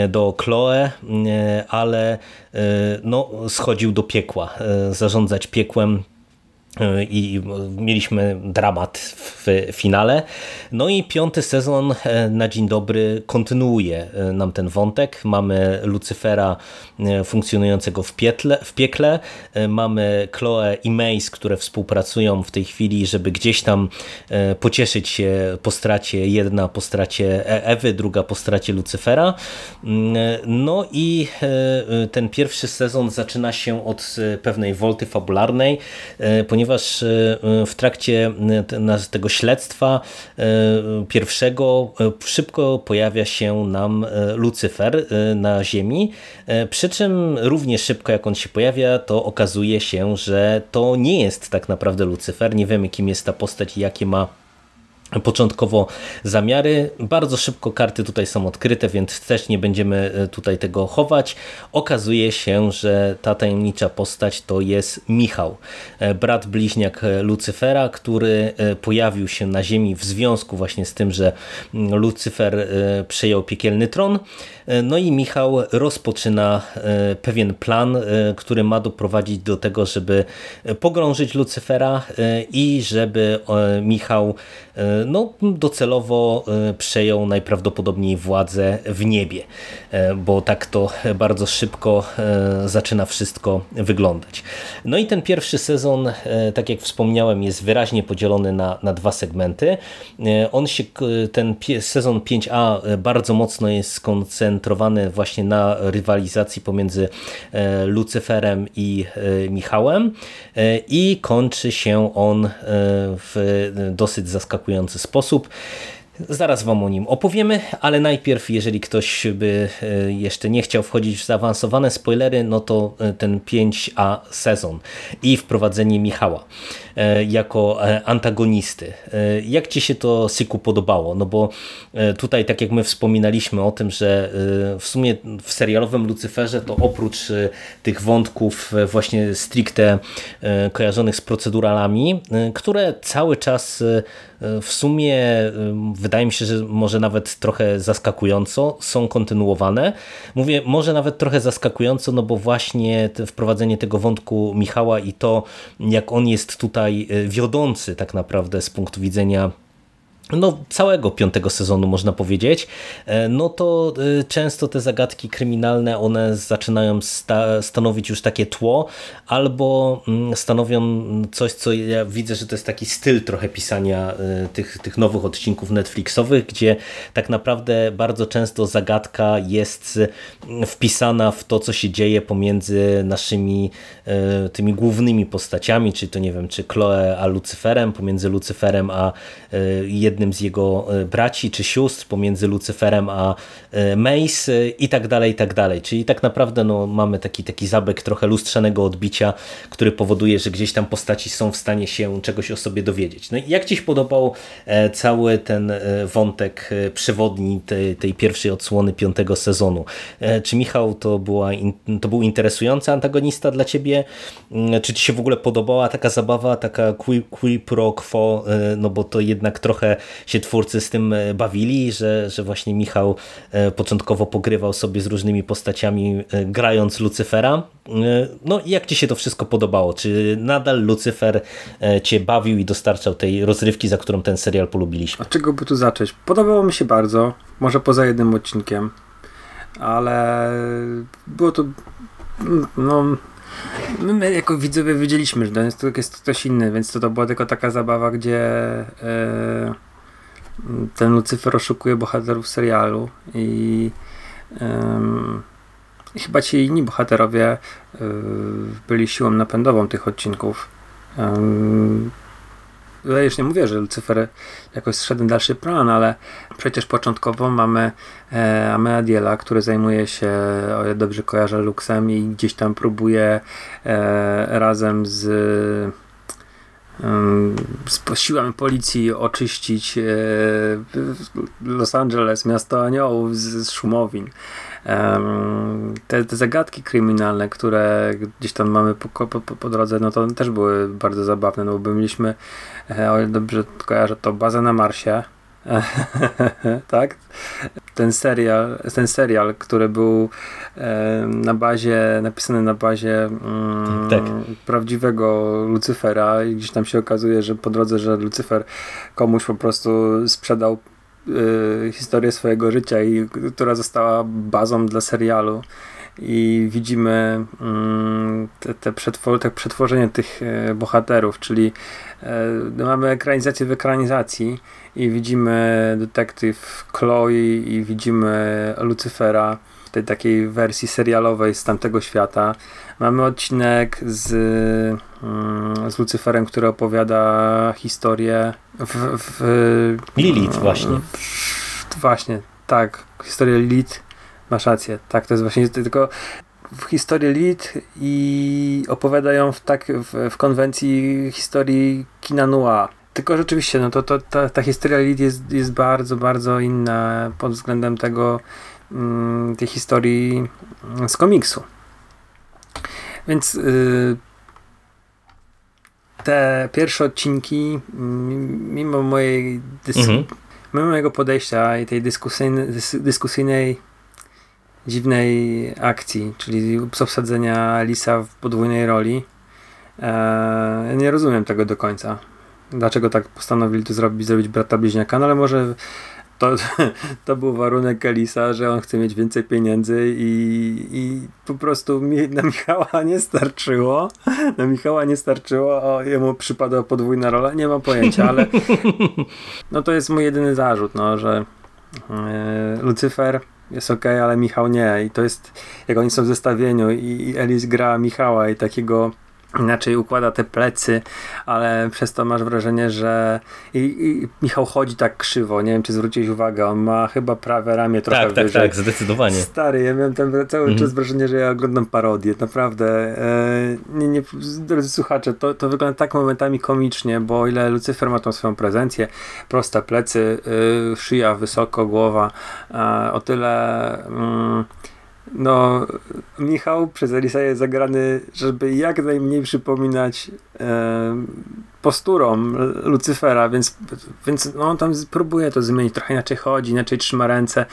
do Chloe, ale no, schodził do piekła. Zarządzać piekłem i mieliśmy dramat w finale. No i piąty sezon e, na dzień dobry kontynuuje e, nam ten wątek. Mamy Lucyfera e, funkcjonującego w, pietle, w piekle, mamy Chloe i Mace, które współpracują w tej chwili, żeby gdzieś tam pocieszyć się po stracie, jedna po stracie Ewy, druga po stracie Lucyfera. Mm, no i ten pierwszy sezon zaczyna się od pewnej wolty fabularnej, ponieważ ponieważ e, w trakcie e, tego śledztwa e, pierwszego szybko pojawia się nam Lucyfer na Ziemi, przy czym równie szybko jak on się pojawia, to okazuje się, że to nie jest tak naprawdę Lucyfer, nie wiemy kim jest ta postać i jakie ma początkowo zamiary. Bardzo szybko karty tutaj są odkryte, więc też nie będziemy e, tutaj tego chować. Okazuje się, że ta tajemnicza postać to jest Michał, e, brat bliźniak e, Lucyfera, który pojawił się na ziemi w związku właśnie z tym, że mm, Lucyfer przejął piekielny tron. No i Michał rozpoczyna pewien plan, który ma doprowadzić do tego, żeby pogrążyć Lucyfera i żeby Michał no, docelowo e, przejął najprawdopodobniej władzę w niebie, e, bo tak to bardzo szybko e, zaczyna wszystko wyglądać. No i ten pierwszy sezon, tak jak wspomniałem, jest wyraźnie podzielony na, na dwa segmenty. On się, ten sezon 5A bardzo mocno jest skoncentrowany właśnie na rywalizacji pomiędzy Lucyferem i Michałem i kończy się on w dosyć zaskakujący sposób. Zaraz Wam o nim opowiemy, ale najpierw, jeżeli ktoś by e, jeszcze nie chciał wchodzić w zaawansowane spoilery, no to e, ten 5A sezon i wprowadzenie Michała e, jako antagonisty. Jak Ci się to, Syku, podobało? No bo tutaj, tak jak my wspominaliśmy o tym, że w sumie w serialowym Lucyferze to oprócz tych wątków właśnie stricte kojarzonych z proceduralami, które cały czas w sumie wydaje mi się, że może nawet trochę zaskakująco są kontynuowane. Mówię, może nawet trochę zaskakująco, no bo właśnie wprowadzenie tego wątku Michała i to, jak on jest tutaj e, wiodący tak naprawdę z punktu widzenia no, całego piątego sezonu, można powiedzieć, e, no to e, często te zagadki kryminalne, one zaczynają sta stanowić już takie tło, albo mm, stanowią coś, co ja widzę, że to jest taki styl trochę pisania e, tych, tych nowych odcinków Netflixowych, gdzie tak naprawdę bardzo często zagadka jest wpisana w to, co się dzieje pomiędzy naszymi tymi głównymi postaciami, czyli to nie wiem, czy Chloe a Lucyferem, pomiędzy Lucyferem a jednym jednym z jego e, braci czy sióstr, pomiędzy Lucyferem a e, Mace e, i tak dalej, i tak dalej. Czyli tak naprawdę no, mamy taki, taki zabieg trochę lustrzanego odbicia, który powoduje, że gdzieś tam postaci są w stanie się czegoś o sobie dowiedzieć. No i jak Ci się podobał cały ten wątek przewodni tej, tej pierwszej odsłony piątego sezonu? Czy Michał to, była, to był interesujący antagonista dla Ciebie? Mm, czy Ci się w ogóle podobała taka zabawa, taka qui, qui pro quo, no bo to jednak trochę się twórcy z tym e, bawili, że, że właśnie Michał e, początkowo pogrywał sobie z różnymi postaciami e, grając Lucyfera. No i jak Ci się to wszystko podobało? Czy nadal Lucyfer Cię bawił i dostarczał tej rozrywki, za którą ten serial polubiliśmy? A czego by tu zacząć? Podobało mi się bardzo, może poza jednym odcinkiem, ale było to no my jako widzowie wiedzieliśmy, że to jest, to jest ktoś inny, więc to, to była tylko taka zabawa, gdzie ten Lucyfer oszukuje bohaterów serialu i um, chyba ci inni bohaterowie um, byli siłą napędową tych odcinków. Um, ja już nie mówię, że Lucyfer jakoś zszedł dalszy plan, ale przecież początkowo mamy e, który zajmuje się, o ja dobrze kojarzę, Luxem i gdzieś tam próbuje e, razem z z siłami policji oczyścić e, Los Angeles, miasto aniołów z, szumowin. Te, te, zagadki kryminalne, które gdzieś tam mamy po, po, po, drodze, no to też były bardzo zabawne, no bo mieliśmy, e, o dobrze kojarzę, to bazę na Marsie, [LAUGHS] tak? Ten serial, ten serial, który był e, na bazie, napisany na bazie mm, tak. prawdziwego Lucyfera i gdzieś tam się okazuje, że po drodze, że Lucyfer komuś po prostu sprzedał y, historię swojego życia i która została bazą dla serialu i widzimy mm, te, te, przetwor te przetworzenie tych e, bohaterów, czyli e, no mamy ekranizację w ekranizacji i widzimy detektyw Chloe i widzimy Lucyfera w tej takiej wersji serialowej z tamtego świata. Mamy odcinek z, mm, z Lucyferem, który opowiada historię w, w Lilith właśnie. W, właśnie, tak, historię Lilith Masz rację, tak, to jest właśnie tylko w historii Lit i opowiadają w, tak, w, w konwencji historii kina noir. Tylko rzeczywiście, no to, to ta, ta historia Lit jest, jest bardzo, bardzo inna pod względem tego mm, tej historii z komiksu. Więc yy, te pierwsze odcinki, mimo mojej dys- mhm. mimo mojego podejścia i tej dyskusyjnej, dyskusyjnej dziwnej akcji, czyli obsadzenia Lisa w podwójnej roli. Eee, nie rozumiem tego do końca. Dlaczego tak postanowili to zrobić, zrobić brata bliźniaka, no ale może to, [LAUGHS] to był warunek Elisa, że on chce mieć więcej pieniędzy i, i po prostu mi, na Michała [LAUGHS] nie starczyło. Na Michała nie starczyło, o, jemu przypadła podwójna rola, nie mam pojęcia, ale [LAUGHS] no to jest mój jedyny zarzut, no, że e, Lucyfer jest ok, ale Michał nie. I to jest, jak oni są w zestawieniu i, Elis gra Michała i takiego inaczej układa te plecy, ale przez to masz wrażenie, że i, i Michał chodzi tak krzywo, nie wiem czy zwróciłeś uwagę, on ma chyba prawe ramię trochę tak, tak wyżej. Tak, tak, zdecydowanie. Stary, ja miałem ten cały mhm. czas wrażenie, że ja oglądam parodię, naprawdę. E, nie, nie, drodzy słuchacze, to, to wygląda tak momentami komicznie, bo o ile Lucyfer ma tą swoją prezencję, proste plecy, y, szyja wysoko, głowa, o tyle... Mm, no, Michał przez Elisa jest zagrany, żeby jak najmniej przypominać e, posturą Lucyfera, więc, więc no, on tam próbuje to zmienić, trochę inaczej chodzi, inaczej trzyma ręce.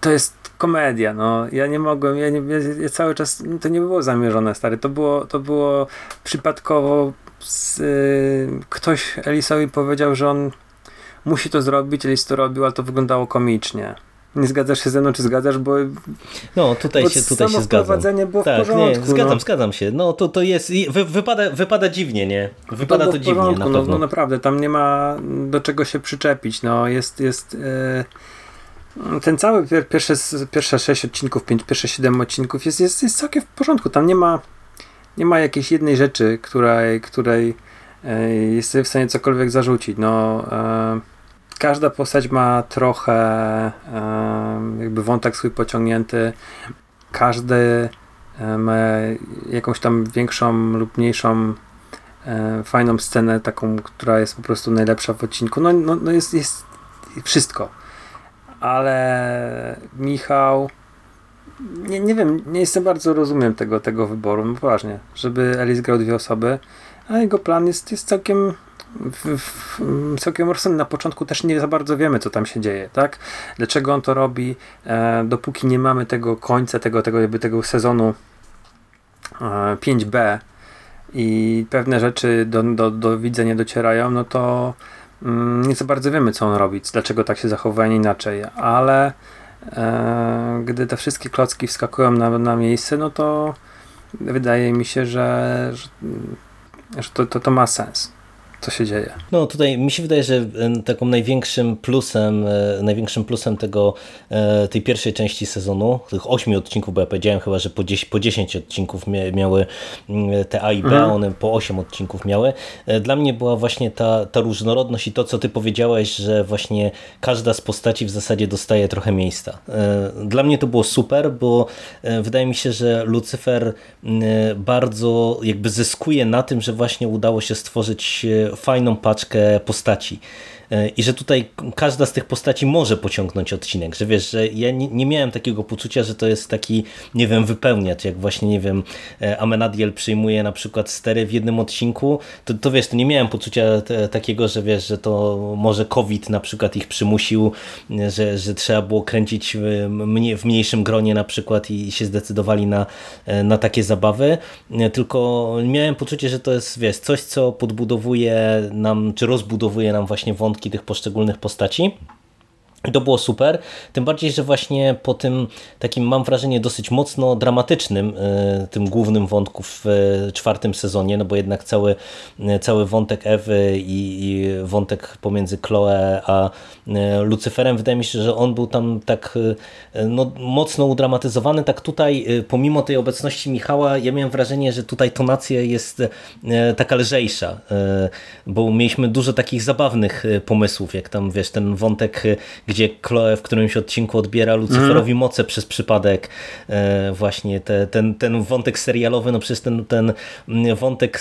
To jest komedia, no. Ja nie mogłem, ja, nie, ja, cały czas, to nie było zamierzone, stary, to było, to było przypadkowo z, y, ktoś Elisowi powiedział, że on musi to zrobić, Alice to robił, ale to wyglądało komicznie. Nie zgadzasz się ze mną, czy zgadzasz, bo... No, tutaj bo się, tutaj się zgadzam. było tak, w porządku. Nie, zgadzam, no. zgadzam się. No, to, to jest... Wy, wypada, wypada dziwnie, nie? Wypada to, to dziwnie, porządku, na no, pewno. No, naprawdę, tam nie ma do czego się przyczepić. No, jest... jest yy... Ten cały pier, pierwsze, pierwsze sześć odcinków, pięć, pierwsze siedem odcinków jest, jest, jest całkiem w porządku. Tam nie ma, nie ma jakiejś jednej rzeczy, której, której yy, jest sobie w stanie cokolwiek zarzucić. No, yy, każda postać ma trochę jakby wątek swój pociągnięty. Każdy ma jakąś tam większą lub mniejszą fajną scenę, taką, która jest po prostu najlepsza w odcinku. No, no, no jest, jest wszystko. Ale Michał nie, nie wiem, nie jestem bardzo rozumiem tego, tego wyboru, no poważnie, żeby Alice grał dwie osoby, a jego plan jest, jest całkiem w, w, rozsądny. Na początku też nie za bardzo wiemy, co tam się dzieje, tak? Dlaczego on to robi, e, dopóki nie mamy tego końca, tego, tego, jakby tego sezonu e, 5B i pewne rzeczy do, do, do widza nie docierają, no to mm, nie za bardzo wiemy, co on robi, dlaczego tak się zachowuje, nie inaczej, ale e, gdy te wszystkie klocki wskakują na, na miejsce, no to wydaje mi się, że, że, że to, to, to ma sens co się dzieje. No tutaj mi się wydaje, że taką największym plusem, e, największym plusem tego, e, tej pierwszej części sezonu, tych ośmiu odcinków, bo ja powiedziałem chyba, że po 10, po 10 odcinków miały mm, te A i B, mhm. one po 8 odcinków miały. E, dla mnie była właśnie ta, ta różnorodność i to, co ty powiedziałeś, że właśnie każda z postaci w zasadzie dostaje trochę miejsca. Dla mnie to było super, bo wydaje mi się, że Lucyfer bardzo jakby zyskuje na tym, że właśnie udało się stworzyć fajną paczkę postaci. E, i że tutaj każda z tych postaci może pociągnąć odcinek, że wiesz, że ja nie, nie miałem takiego poczucia, że to jest taki, nie wiem, wypełniacz, jak właśnie, nie wiem, e, Amenadiel przyjmuje na przykład stery w jednym odcinku, to, to wiesz, to nie miałem poczucia te, takiego, że wiesz, że to może COVID na przykład ich przymusił, że, że trzeba było kręcić w, w mniejszym gronie na przykład i się zdecydowali na, e, na takie zabawy, tylko miałem poczucie, że to jest, wiesz, coś, co podbudowuje nam, czy rozbudowuje nam właśnie wątki tych poszczególnych postaci. To było super, tym bardziej, że właśnie po tym takim, mam wrażenie, dosyć mocno dramatycznym y, tym głównym wątku w y, czwartym sezonie, no bo jednak cały, y, cały wątek Ewy i, i wątek pomiędzy Chloe a Lucyferem, wydaje mi się, że on był tam tak no, mocno udramatyzowany, tak tutaj pomimo tej obecności Michała, ja miałem wrażenie, że tutaj tonacja jest taka lżejsza, bo mieliśmy dużo takich zabawnych pomysłów, jak tam wiesz, ten wątek gdzie Chloe w którymś odcinku odbiera Lucyferowi mm. moce przez przypadek. E, właśnie te, ten, ten wątek serialowy, no przez ten, ten wątek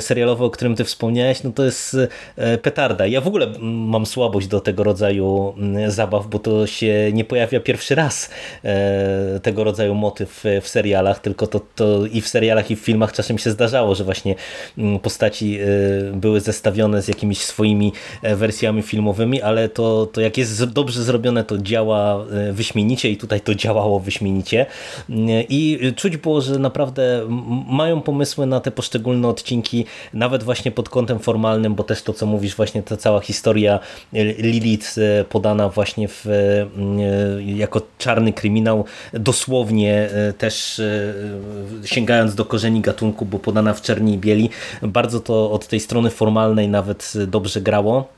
serialowy, o którym ty wspomniałeś, no to jest e, petarda. Ja w ogóle mam słabość do tego rodzaju zabaw, bo to się nie pojawia pierwszy raz e, tego rodzaju motyw w serialach, tylko to, to i w serialach i w filmach czasem się zdarzało, że właśnie postaci były zestawione z jakimiś swoimi wersjami filmowymi, ale to, to jak jest dobrze zrobione, to działa e, wyśmienicie i tutaj to działało wyśmienicie. E, I czuć było, że naprawdę mają pomysły na te poszczególne odcinki, nawet właśnie pod kątem formalnym, bo też to, co mówisz, właśnie ta cała historia e, Lilith podana właśnie w, jako czarny kryminał, dosłownie też sięgając do korzeni gatunku, bo podana w czerni i bieli, bardzo to od tej strony formalnej nawet dobrze grało.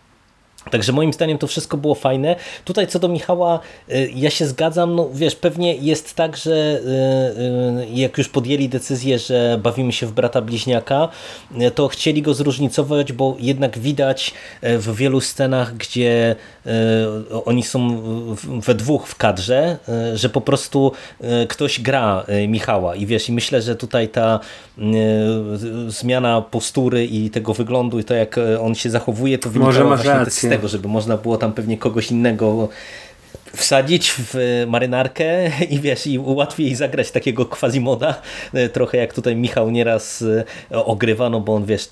Także moim zdaniem to wszystko było fajne. Tutaj co do Michała, y, ja się zgadzam, no wiesz, pewnie jest tak, że y, y, jak już podjęli decyzję, że bawimy się w brata bliźniaka, to chcieli go zróżnicować, bo jednak widać w wielu scenach, gdzie oni są we dwóch w kadrze, że po prostu ktoś gra Michała. I wiesz, i myślę, że tutaj ta zmiana postury i tego wyglądu i to jak on się zachowuje, to wynikało Może właśnie rację. tego, żeby można było tam pewnie kogoś innego wsadzić w marynarkę i wiesz, i łatwiej zagrać takiego quasi-moda, e, trochę jak tutaj Michał nieraz e, ogrywa, no bo on wiesz,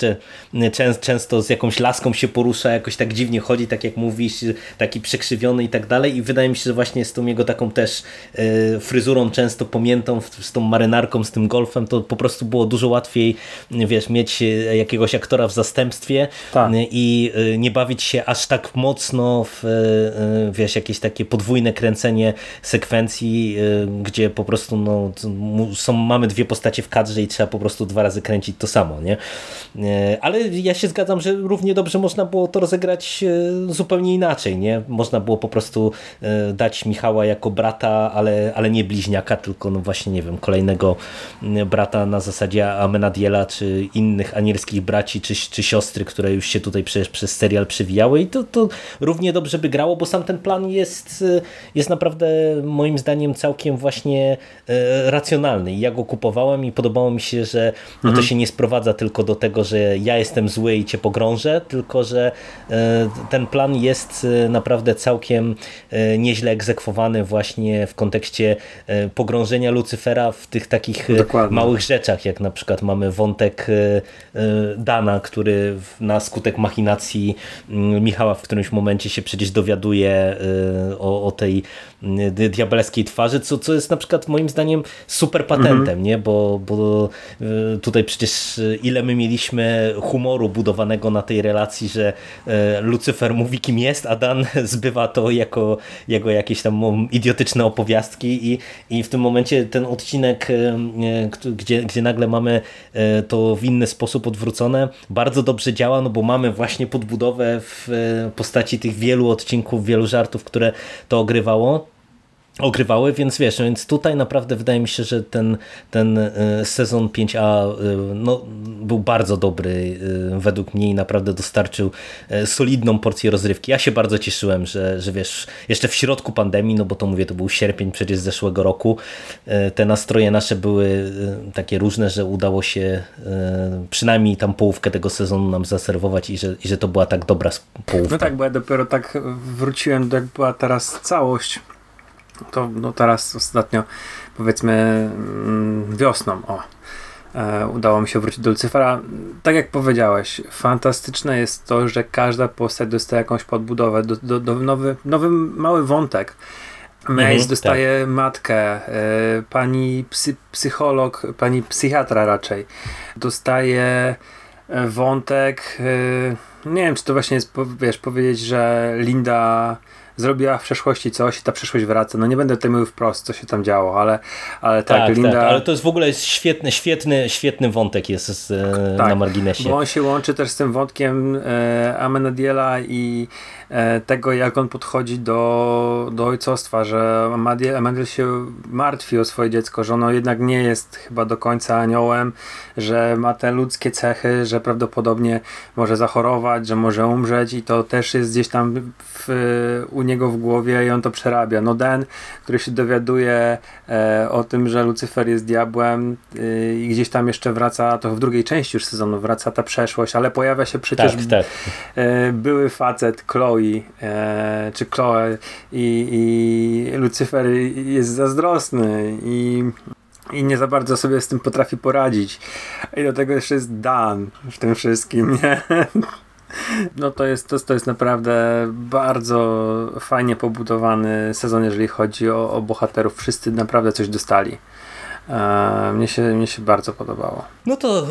często z jakąś laską się porusza, jakoś tak dziwnie chodzi, tak jak mówisz, taki przekrzywiony i tak dalej i wydaje mi się, że właśnie z tą jego taką też e, fryzurą często pomiętą, z tą marynarką, z tym golfem, to po prostu było dużo łatwiej, wiesz, mieć jakiegoś aktora w zastępstwie tak. i nie bawić się aż tak mocno w, wiesz, jakieś takie podwójne kręcenie sekwencji, gdzie po prostu no, są, mamy dwie postacie w kadrze i trzeba po prostu dwa razy kręcić to samo, nie? Ale ja się zgadzam, że równie dobrze można było to rozegrać zupełnie inaczej, nie? Można było po prostu dać Michała jako brata, ale, ale nie bliźniaka, tylko no właśnie, nie wiem, kolejnego brata na zasadzie Amenadiela, czy innych anielskich braci, czy, czy siostry, które już się tutaj przecież przez serial przewijały i to, to równie dobrze by grało, bo sam ten plan jest, jest naprawdę moim zdaniem całkiem właśnie e, racjonalny. Ja go kupowałem i podobało mi się, że mhm. to się nie sprowadza tylko do tego, że ja jestem zły i cię pogrążę, tylko że e, ten plan jest e, naprawdę całkiem nieźle egzekwowany właśnie w kontekście pogrążenia Lucyfera w tych takich Dokładnie. małych rzeczach, jak na przykład mamy wątek Dana, który na skutek machinacji mm, Michała w którymś momencie się przecież dowiaduje o, o tej diabelskiej twarzy, co, co jest na przykład moim zdaniem super patentem, mhm. nie? Bo, bo e, tutaj przecież e, ile my mieliśmy humoru budowanego na tej relacji, że e, Lucyfer mówi kim jest, a Dan [LAUGHS] zbywa to jako, jako jakieś tam idiotyczne opowiastki i, i w tym momencie ten odcinek, gdzie, gdzie nagle mamy to w inny sposób odwrócone, bardzo dobrze działa, no bo mamy właśnie podbudowę w postaci tych wielu odcinków, wielu żartów, które to ogrywało ogrywały, więc wiesz, więc tutaj naprawdę wydaje mi się, że ten, ten e, sezon 5A e, no, był bardzo dobry e, według mnie i naprawdę dostarczył solidną porcję rozrywki. Ja się bardzo cieszyłem, że, że wiesz, jeszcze w środku pandemii, no bo to mówię, to był sierpień przecież zeszłego roku, te nastroje nasze były takie różne, że udało się przynajmniej tam połówkę tego sezonu nam zaserwować i że, i że to była tak dobra połówka. No tak, bo ja dopiero tak wróciłem, jak była teraz całość to no teraz ostatnio, powiedzmy mm, wiosną, o, e, udało mi się wrócić do Lucyfera. Tak jak powiedziałeś, fantastyczne jest to, że każda postać dostaje jakąś podbudowę, do, do, do nowy, nowy mały wątek. Mace mhm, dostaje tak. matkę, e, pani psy, psycholog, pani psychiatra raczej, dostaje e, wątek, nie wiem czy to właśnie jest, wiesz, powiedzieć, że Linda zrobiła w przeszłości coś i ta przeszłość wraca. No nie będę tutaj mówił wprost, co się tam działo, ale, ale tak, tak Linda... Tak, ale to jest w ogóle jest świetny, świetny, świetny wątek jest z, tak, na marginesie. Bo on się łączy też z tym wątkiem e, Amenadiela i tego, jak on podchodzi do, do ojcostwa, że Amadiel się martwi o swoje dziecko, że ono jednak nie jest chyba do końca aniołem, że ma te ludzkie cechy, że prawdopodobnie może zachorować, że może umrzeć i to też jest gdzieś tam w, u niego w głowie i on to przerabia. No Den, który się dowiaduje e, o tym, że Lucyfer jest diabłem e, i gdzieś tam jeszcze wraca, to w drugiej części już sezonu wraca ta przeszłość, ale pojawia się przecież tak, tak. E, były facet Chloe, e, czy Chloe i, i Lucyfer jest zazdrosny i i nie za bardzo sobie z tym potrafi poradzić. I do tego jeszcze jest Dan w tym wszystkim, nie? [LAUGHS] No to jest, to, to jest naprawdę bardzo fajnie pobudowany sezon, jeżeli chodzi o, o bohaterów. Wszyscy naprawdę coś dostali. E, mnie się, mnie się bardzo podobało. No to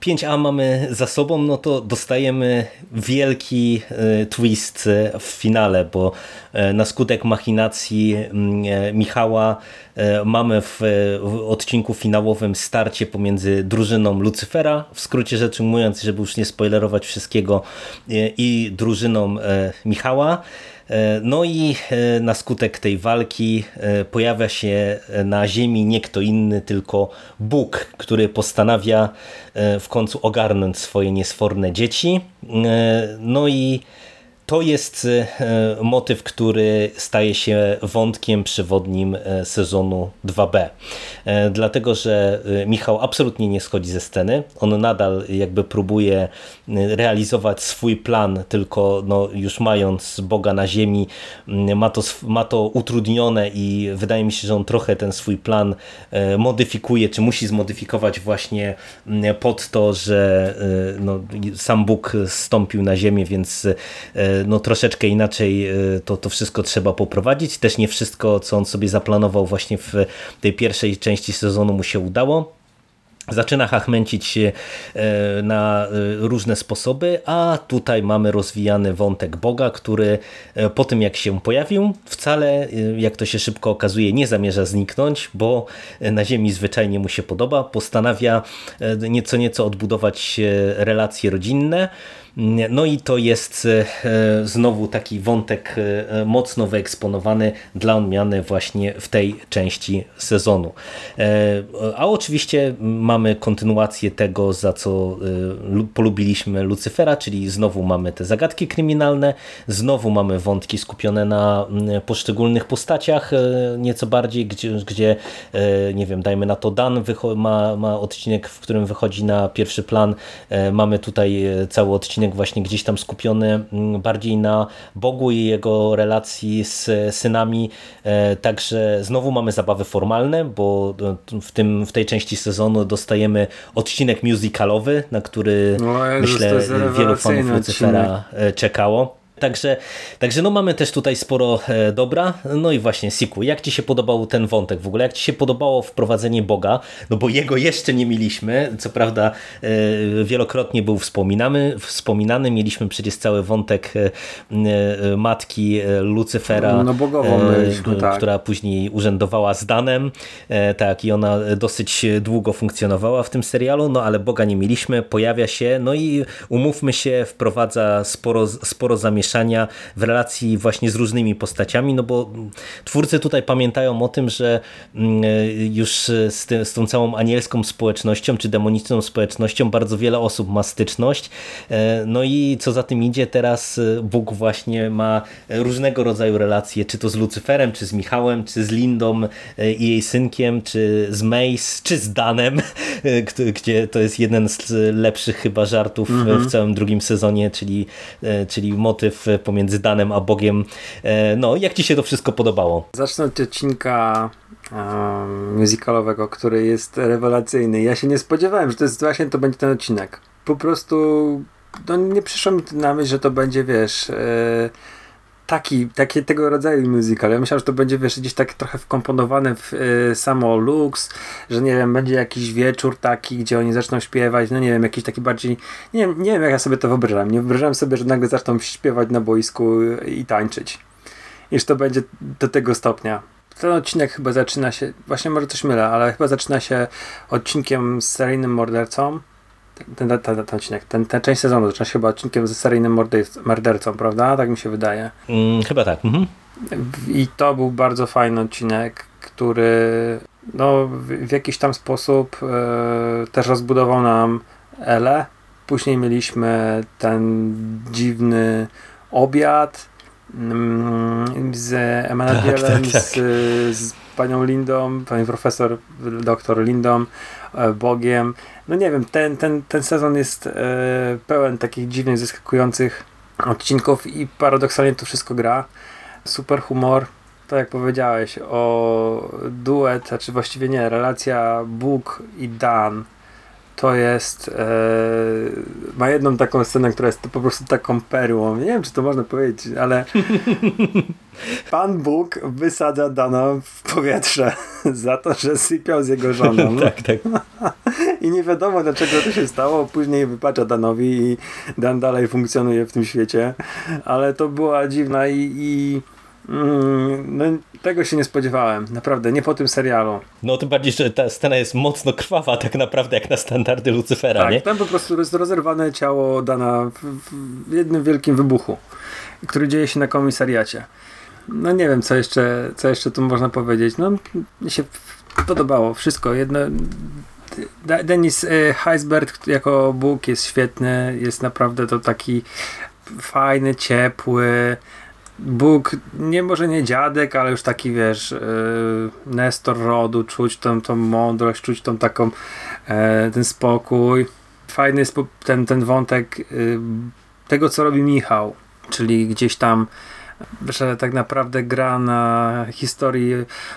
5A mamy za sobą, no to dostajemy wielki e, twist w finale, bo e, na skutek machinacji Michała mamy w, odcinku finałowym starcie pomiędzy drużyną Lucyfera, w skrócie rzecz ujmując, żeby już nie spoilerować wszystkiego, i drużyną Michała. E, no i e, na skutek tej walki e, pojawia się na ziemi nie kto inny, tylko Bóg, który postanawia w końcu ogarnąć swoje niesforne dzieci. No i to jest e, motyw, który staje się wątkiem przewodnim e, sezonu 2B. E, dlatego, że Michał absolutnie nie schodzi ze sceny. On nadal jakby próbuje realizować swój plan, tylko no, już mając Boga na ziemi, ma to, ma to utrudnione i wydaje mi się, że on trochę ten swój plan modyfikuje, czy musi zmodyfikować właśnie pod to, że no, sam Bóg stąpił na ziemię, więc no, troszeczkę inaczej e, to, to wszystko trzeba poprowadzić. Też nie wszystko, co on sobie zaplanował właśnie w tej pierwszej części sezonu mu się udało. Zaczyna hachmęcić się e, na e, różne sposoby, a tutaj mamy rozwijany wątek Boga, który po tym jak się pojawił, wcale, jak to się szybko okazuje, nie zamierza zniknąć, bo na ziemi zwyczajnie mu się podoba, postanawia nieco nieco odbudować relacje rodzinne, no i to jest e, znowu taki wątek e, mocno wyeksponowany dla odmiany właśnie w tej części sezonu. E, a oczywiście mamy kontynuację tego, za co polubiliśmy Lucyfera, czyli znowu mamy te zagadki kryminalne, znowu mamy wątki skupione na poszczególnych postaciach nieco bardziej, gdzie, gdzie nie wiem, dajmy na to Dan ma, ma odcinek, w którym wychodzi na pierwszy plan. Mamy tutaj cały odcinek odcinek właśnie gdzieś tam skupiony mm, bardziej na Bogu i jego relacji z synami. E, także znowu mamy zabawy formalne, bo e, w, tym, w tej części sezonu dostajemy odcinek musicalowy, na który no, myślę wielu fanów Lucifera e, czekało. Także, także no mamy też tutaj sporo e, dobra. No i właśnie, Siku, jak Ci się podobał ten wątek w ogóle? Jak Ci się podobało wprowadzenie Boga? No bo jego jeszcze nie mieliśmy. Co prawda e, wielokrotnie był wspominany, wspominany. Mieliśmy przecież cały wątek e, matki Lucyfera, no, bogową tak. która później urzędowała z Danem. Tak, i ona dosyć długo funkcjonowała w tym serialu, no ale Boga nie mieliśmy. Pojawia się, no i umówmy się, wprowadza sporo, sporo zamieszania zamieszania w relacji właśnie z różnymi postaciami, no bo twórcy tutaj pamiętają o tym, że mm, już z, ty, z tą całą anielską społecznością, czy demoniczną społecznością bardzo wiele osób ma styczność, e, no i co za tym idzie, teraz e, Bóg właśnie ma różnego rodzaju relacje, czy to z Lucyferem, czy z Michałem, czy z Lindą e, i jej synkiem, czy z Mace, czy z Danem, gdzie to jest jeden z lepszych chyba żartów mhm. w całym drugim sezonie, czyli, czyli motyw pomiędzy Danem a Bogiem. E, no, jak Ci się to wszystko podobało? Zacznę od odcinka um, który jest rewelacyjny. Ja się nie spodziewałem, że to jest właśnie to będzie ten odcinek. Po prostu no, nie przyszło mi na myśl, że to będzie, wiesz... Yy, taki, taki tego rodzaju musical. Ja myślałem, że to będzie wiesz, gdzieś tak trochę wkomponowane w y, samo Lux, że nie wiem, będzie jakiś wieczór taki, gdzie oni zaczną śpiewać, no nie wiem, jakiś taki bardziej, nie wiem, nie wiem jak ja sobie to wyobrażam. Nie wyobrażam sobie, że nagle zaczną śpiewać na boisku i tańczyć. I że to będzie do tego stopnia. Ten odcinek chyba zaczyna się, właśnie może coś mylę, ale chyba zaczyna się odcinkiem z seryjnym mordercą, ten, ten, ten, ten odcinek, ten, ten część sezonu zaczyna się chyba odcinkiem ze seryjnym mordercą, prawda? Tak mi się wydaje. Mm, chyba tak. Mhm. I to był bardzo fajny odcinek, który no, w, w jakiś tam sposób e, też rozbudował nam Ele. Później mieliśmy ten dziwny obiad mm, z Emanuelem, tak, tak, tak. Z, z panią Lindą, panią profesor, doktor Lindą, Bogiem. No nie wiem, ten, ten, ten sezon jest e, pełen takich dziwnych, zaskakujących odcinków i paradoksalnie to wszystko gra. Super humor, tak jak powiedziałeś, o duet, czy właściwie nie, relacja Bóg i Dan to jest e, ma jedną taką scenę, która jest po prostu taką perłą. Nie wiem, czy to można powiedzieć, ale [LAUGHS] Pan Bóg wysadza Dana w powietrze [LAUGHS] za to, że sypiał z jego żoną. [LAUGHS] tak, tak. I nie wiadomo dlaczego to się stało. Później wypacza Danowi i Dan dalej funkcjonuje w tym świecie. Ale to była dziwna i, i Mm, no, tego się nie spodziewałem, naprawdę, nie po tym serialu. No tym bardziej, że ta scena jest mocno krwawa tak naprawdę jak na standardy Lucyfera, tak, nie? tam po prostu jest rozerwane ciało Dana w, w jednym wielkim wybuchu, który dzieje się na komisariacie. No nie wiem, co jeszcze, co jeszcze tu można powiedzieć. No, mi się podobało wszystko. Jedno, Denis e, Heisberg jako Bóg jest świetny, jest naprawdę to taki fajny, ciepły. Bóg, nie może nie dziadek, ale już taki wiesz, yy, Nestor rodu, czuć tą, tą mądrość, czuć tą taką, yy, ten spokój. Fajny jest ten, ten wątek yy, tego, co robi Michał, czyli gdzieś tam że tak naprawdę gra na historii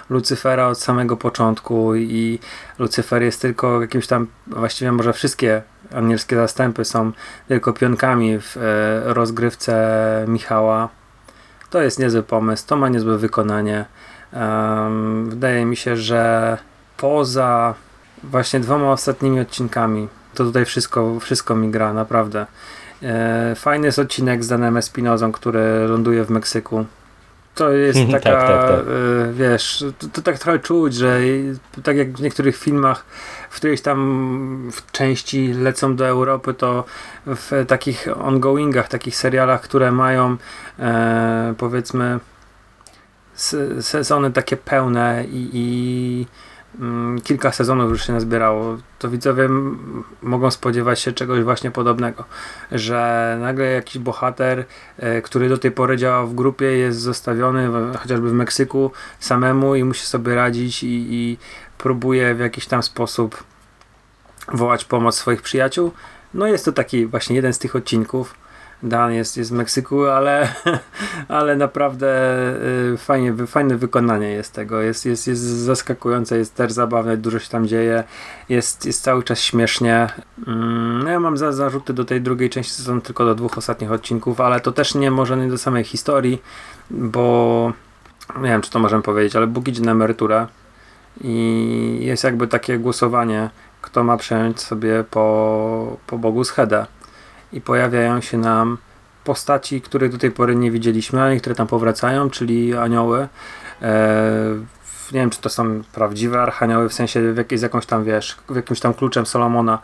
Lucyfera od samego początku i Lucyfer jest tylko jakimś tam, właściwie może wszystkie anielskie zastępy są tylko pionkami w rozgrywce Michała. To jest niezły pomysł, to ma niezłe wykonanie. wydaje mi się, że poza właśnie dwoma ostatnimi odcinkami to tutaj wszystko, wszystko mi gra, naprawdę. E, fajny jest odcinek z Danem Espinozą, który ląduje w Meksyku. To jest taka, tak, tak, tak. E, wiesz, to, to, tak trochę czuć, że tak jak w niektórych filmach, w których tam w części lecą do Europy, to w takich ongoingach, takich serialach, które mają e, powiedzmy sezony takie pełne i, i kilka sezonów już się nazbierało, to widzowie mogą spodziewać się czegoś właśnie podobnego, że nagle jakiś bohater, e, który do tej pory działał w grupie, jest zostawiony chociażby w Meksyku samemu i musi sobie radzić i, i próbuje w jakiś tam sposób wołać pomoc swoich przyjaciół. No jest to taki właśnie jeden z tych odcinków Dan jest, jest z Meksyku, ale, [LAUGHS] ale naprawdę y, fajnie, fajne wykonanie jest tego. Jest, jest, jest zaskakujące, jest też zabawne, dużo się tam dzieje, jest, jest cały czas śmiesznie. Mm, no ja mam za, zarzuty do tej drugiej części sezonu tylko do dwóch ostatnich odcinków, ale to też nie może nie do samej historii, bo nie wiem, czy to możemy powiedzieć, ale Bóg idzie na emeryturę i jest jakby takie głosowanie, kto ma przejąć sobie po, po Bogu z Heda i pojawiają się nam postaci, których do tej pory nie widzieliśmy, a niektóre tam powracają, czyli anioły. E, nie wiem, czy to są prawdziwe archanioły, w sensie w jakiej, z jakąś tam, wiesz, w jakimś tam kluczem Solomona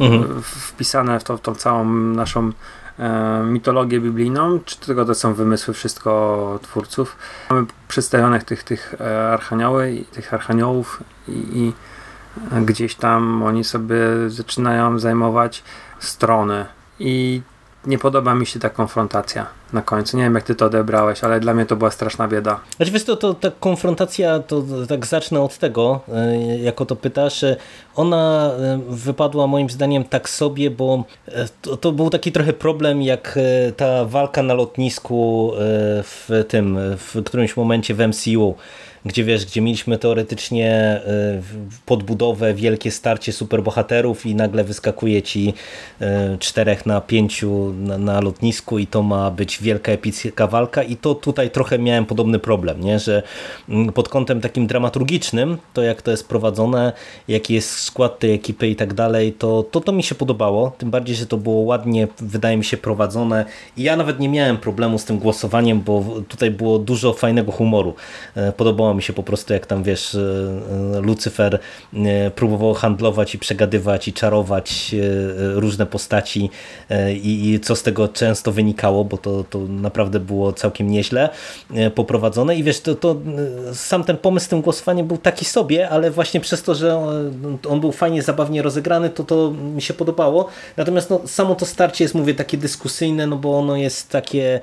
mhm. wpisane w, to, w tą całą naszą e, mitologię biblijną, czy tylko to są wymysły wszystko twórców. Mamy przedstawionych tych, tych e, archanioły tych archaniołów i, i gdzieś tam oni sobie zaczynają zajmować strony i nie podoba mi się ta konfrontacja na końcu. Nie wiem, jak ty to odebrałeś, ale dla mnie to była straszna bieda. Znaczy, wiesz, to, to ta konfrontacja, to tak zacznę od tego, e, jako to pytasz. Ona e, wypadła moim zdaniem tak sobie, bo e, to, to był taki trochę problem, jak ta walka na lotnisku w tym, w którymś momencie w MCU gdzie wiesz, gdzie mieliśmy teoretycznie y, podbudowę, wielkie starcie superbohaterów i nagle wyskakuje ci y, czterech na pięciu na, na lotnisku i to ma być wielka epicka walka i to tutaj trochę miałem podobny problem, nie? że mm, pod kątem takim dramaturgicznym, to jak to jest prowadzone, jaki jest skład tej ekipy i tak dalej, to, to to mi się podobało, tym bardziej, że to było ładnie, wydaje mi się, prowadzone i ja nawet nie miałem problemu z tym głosowaniem, bo tutaj było dużo fajnego humoru. E, podobało mi się po prostu, jak tam wiesz, e, e, Lucyfer e, próbował handlować i przegadywać i czarować różne postaci i, co z tego często wynikało, bo to, to naprawdę było całkiem nieźle poprowadzone i wiesz, to, to sam ten pomysł z tym głosowaniem był taki sobie, ale właśnie przez to, że on był fajnie, zabawnie rozegrany, to to mi się podobało. Natomiast no, samo to starcie jest, mówię, takie dyskusyjne, no bo ono jest takie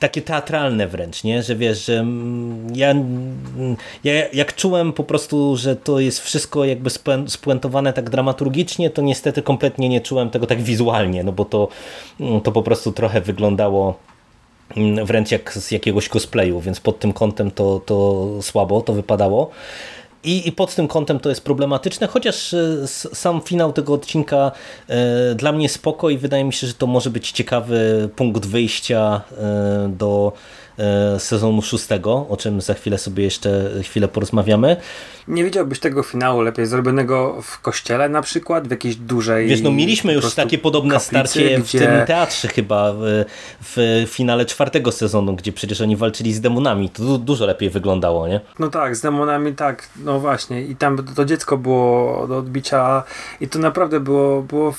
takie teatralne wręcz, nie? że wiesz, że mm, ja, mm, ja jak czułem po prostu, że to jest wszystko jakby spuentowane tak dramaturgicznie, to niestety kompletnie nie czułem tego tak wizualnie, no bo to, mm, to po prostu trochę wyglądało wręcz jak z jakiegoś cosplayu, więc pod tym kątem to, to słabo to wypadało. I, I, pod tym kątem to jest problematyczne, chociaż e, sam finał tego odcinka e, dla mnie spoko i wydaje mi się, że to może być ciekawy punkt wyjścia e, do sezonu szóstego, o czym za chwilę sobie jeszcze chwilę porozmawiamy. Nie widziałbyś tego finału lepiej zrobionego w kościele na przykład, w jakiejś dużej... Wiesz, no mieliśmy już takie podobne kaplicy, starcie gdzie... w tym teatrze chyba w, w finale czwartego sezonu, gdzie przecież oni walczyli z demonami. To dużo lepiej wyglądało, nie? No tak, z demonami tak, no właśnie. I tam to dziecko było do odbicia i to naprawdę było, było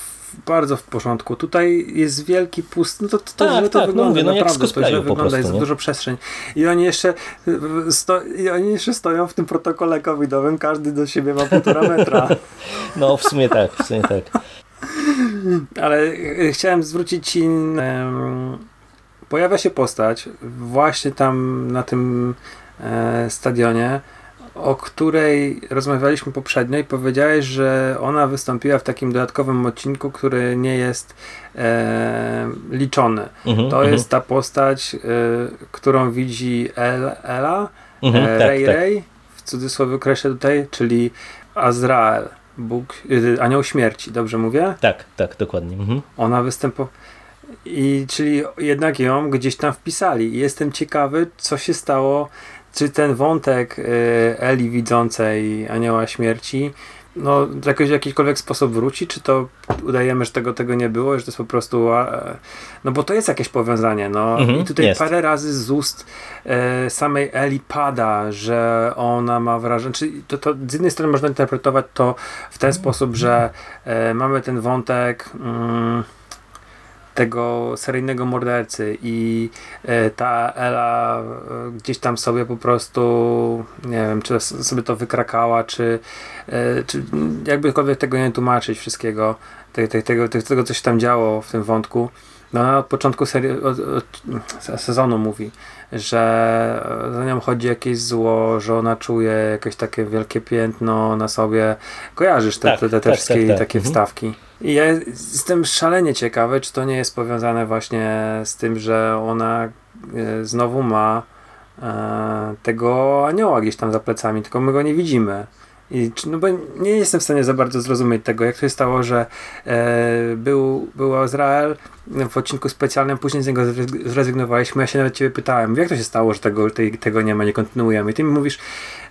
bardzo w porządku. Tutaj jest wielki pust, no to, to, to tak, to tak, wygląda no mówię, no naprawdę, to źle wygląda, prostu, jest nie? dużo przestrzeń. I oni jeszcze sto, i oni jeszcze stoją w tym protokole covidowym, każdy do siebie ma półtora [LAUGHS] metra. No w sumie tak, w sumie tak. Ale e, chciałem zwrócić ci. em, pojawia się postać właśnie tam na tym e, stadionie, o której rozmawialiśmy poprzednio i powiedziałeś, że ona wystąpiła w takim dodatkowym odcinku, który nie jest e, liczony. Mhm, To mhm, jest ta postać, e, którą widzi El, Ela, mhm, e, tak, Ray tak. Ray, w cudzysłowie kreślę tutaj, czyli Azrael, Bóg, e, anioł śmierci, dobrze mówię? Tak, tak, dokładnie. Mhm. Ona występowała. I czyli jednak ją gdzieś tam wpisali. I jestem ciekawy, co się stało. Czy ten wątek y, Eli widzącej anioła śmierci no, w jakiś, jakikolwiek sposób wróci, czy to udajemy, że tego, tego nie było, że to jest po prostu. No bo to jest jakieś powiązanie. No. Mhm, I tutaj jest. parę razy z ust e, samej Eli pada, że ona ma wrażenie. Czy to, to z jednej strony można interpretować to w ten sposób, że e, mamy ten wątek. Mm, tego seryjnego mordercy i e, ta Ela e, gdzieś tam sobie po prostu nie wiem, czy sobie to wykrakała, czy, e, czy jakbykolwiek tego nie tłumaczyć wszystkiego, te, te, tego, te, tego co się tam działo w tym wątku. No ona od początku serii, od, od sezonu mówi, że za nią chodzi jakieś zło, że ona czuje jakieś takie wielkie piętno na sobie. Kojarzysz te, Tak, te, te, te tak, wszystkie tak, tak. takie Mhm. wstawki. I ja jestem szalenie ciekawy, czy to nie jest powiązane właśnie z tym, że ona e, znowu ma e, tego anioła gdzieś tam za plecami, tylko my go nie widzimy. I, no bo nie jestem w stanie za bardzo zrozumieć tego, jak to się stało, że e, był, był Izrael w odcinku specjalnym, później z niego zre- zrezygnowaliśmy. Ja się nawet ciebie pytałem, jak to się stało, że tego, tej, tego nie ma, nie kontynuujemy. I ty mi mówisz,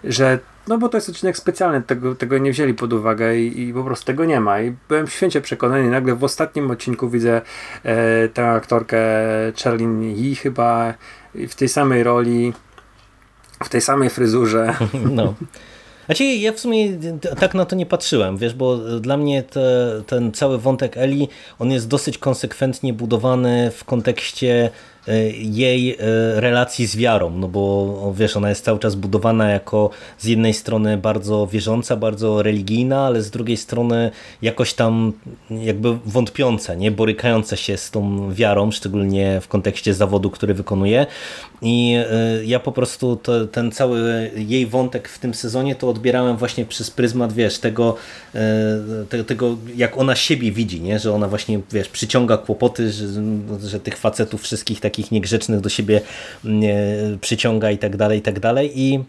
że no bo to jest odcinek specjalny, tego, tego nie wzięli pod uwagę i, i po prostu tego nie ma. I byłem święcie przekonany. Nagle w ostatnim odcinku widzę e, tę aktorkę Charlene Yee chyba w tej samej roli, w tej samej fryzurze. No. [LAUGHS] Znaczy, ja w sumie tak na to nie patrzyłem, wiesz, bo dla mnie te, ten cały wątek Eli, on jest dosyć konsekwentnie budowany w kontekście jej e, relacji z wiarą, no bo wiesz, ona jest cały czas budowana jako z jednej strony bardzo wierząca, bardzo religijna, ale z drugiej strony jakoś tam jakby wątpiąca, nie borykająca się z tą wiarą, szczególnie w kontekście zawodu, który wykonuje i e, ja po prostu to, ten cały jej wątek w tym sezonie to odbierałem właśnie przez pryzmat, wiesz, tego, te, tego jak ona siebie widzi, nie? że ona właśnie, wiesz, przyciąga kłopoty, że, że tych facetów wszystkich takich niegrzecznych do siebie mm, przyciąga i tak dalej, i tak dalej i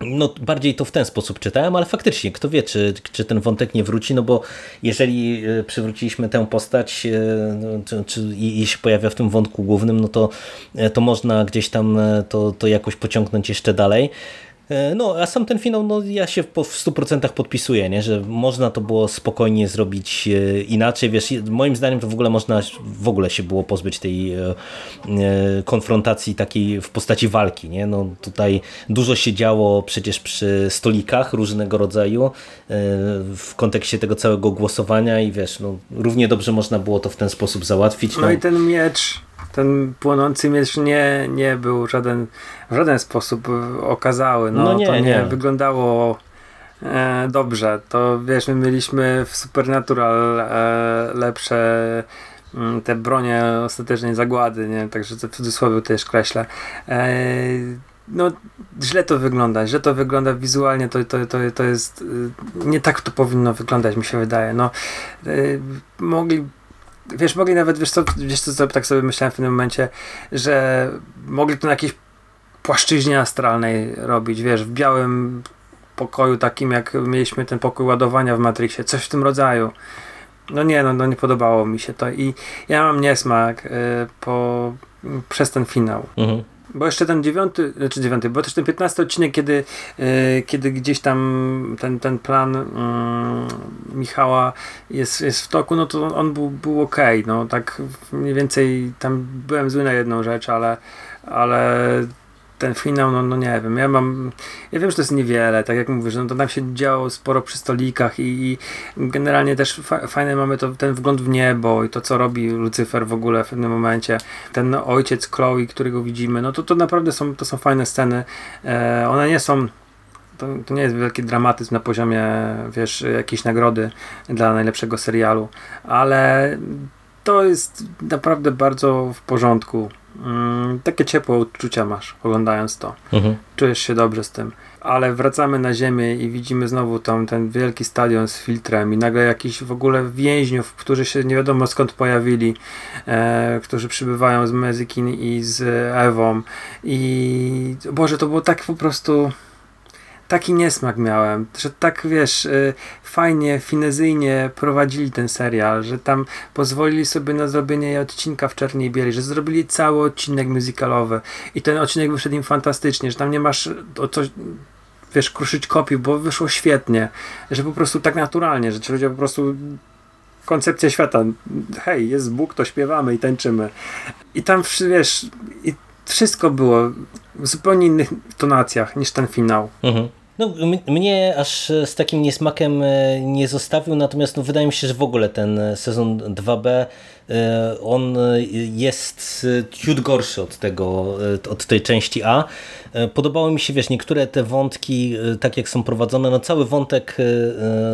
no, bardziej to w ten sposób czytałem, ale faktycznie, kto wie, czy, czy ten wątek nie wróci, no bo jeżeli e, przywróciliśmy tę postać, e, no, czy, czy, i, i się pojawia w tym wątku głównym, no to, e, to można gdzieś tam to, to jakoś pociągnąć jeszcze dalej. E, No, a sam ten finał, no ja się w 100% podpisuję, nie? że można to było spokojnie zrobić e, inaczej, wiesz, moim zdaniem to w ogóle można w ogóle się było pozbyć tej e, konfrontacji takiej w postaci walki, nie? No tutaj dużo się działo przecież przy stolikach różnego rodzaju w kontekście tego całego głosowania i wiesz, no równie dobrze można było to w ten sposób załatwić. No i ten miecz, ten płonący miecz nie, nie był żaden, w żaden sposób okazały. No, No nie, to nie, nie. wyglądało e, dobrze. To wiesz, my mieliśmy w Supernatural e, lepsze mm, te bronie ostatecznej zagłady, nie? Także to w cudzysłowie też kreślę. E, no, źle to wygląda, źle to wygląda wizualnie, to, to, to, to jest, y, nie tak to powinno wyglądać, mi się wydaje, no, y, mogli, wiesz, mogli nawet, wiesz co, wiesz co, tak sobie myślałem w tym momencie, że mogli to na jakiejś płaszczyźnie astralnej robić, wiesz, w białym pokoju, takim jak mieliśmy ten pokój ładowania w Matrixie, coś w tym rodzaju. No nie, no, no nie podobało mi się to i ja mam niesmak y, po, przez ten finał. Mhm. Bo jeszcze ten dziewiąty, znaczy dziewiąty, bo też ten piętnasty odcinek, kiedy, yy, kiedy gdzieś tam ten, ten plan yy, Michała jest, jest w toku, no to on był, był ok. No tak mniej więcej tam byłem zły na jedną rzecz, ale, ale ten finał, no, no nie wiem, ja mam, ja wiem, że to jest niewiele, tak jak mówisz, no to tam się działo sporo przy stolikach i, i generalnie też fa fajne mamy to, ten wgląd w niebo i to, co robi Lucyfer w ogóle w pewnym momencie, ten ojciec Chloe, którego widzimy, no to to naprawdę są, to są fajne sceny, e, one nie są to, to nie jest wielki dramatyzm na poziomie, wiesz, jakiejś nagrody dla najlepszego serialu, ale to jest naprawdę bardzo w porządku. Mm, takie ciepłe uczucia masz oglądając to. Mhm. Czujesz się dobrze z tym. Ale wracamy na ziemię i widzimy znowu tam ten wielki stadion z filtrem i nagle jakiś w ogóle więźniów, którzy się nie wiadomo skąd pojawili, e, którzy przybywają z Mezikin i z Ewą i Boże, to było tak po prostu taki niesmak miałem, że tak wiesz, y, fajnie, finezyjnie prowadzili ten serial, że tam pozwolili sobie na zrobienie odcinka w czerni i bieli, że zrobili cały odcinek muzykalowy i ten odcinek wyszedł im fantastycznie, że tam nie masz o coś wiesz, kruszyć kopii, bo wyszło świetnie, że po prostu tak naturalnie, że ci ludzie po prostu koncepcja świata, hej, jest Bóg, to śpiewamy i tańczymy. I tam, wiesz, i wszystko było w zupełnie innych tonacjach niż ten finał. Mhm. No, mnie aż z takim niesmakiem e, nie zostawił, natomiast no, wydaje mi się, że w ogóle ten sezon 2B e, on jest ciut gorszy od tego, e, od tej części A. Podobało mi się, wiesz, niektóre te wątki, tak jak są prowadzone, no cały wątek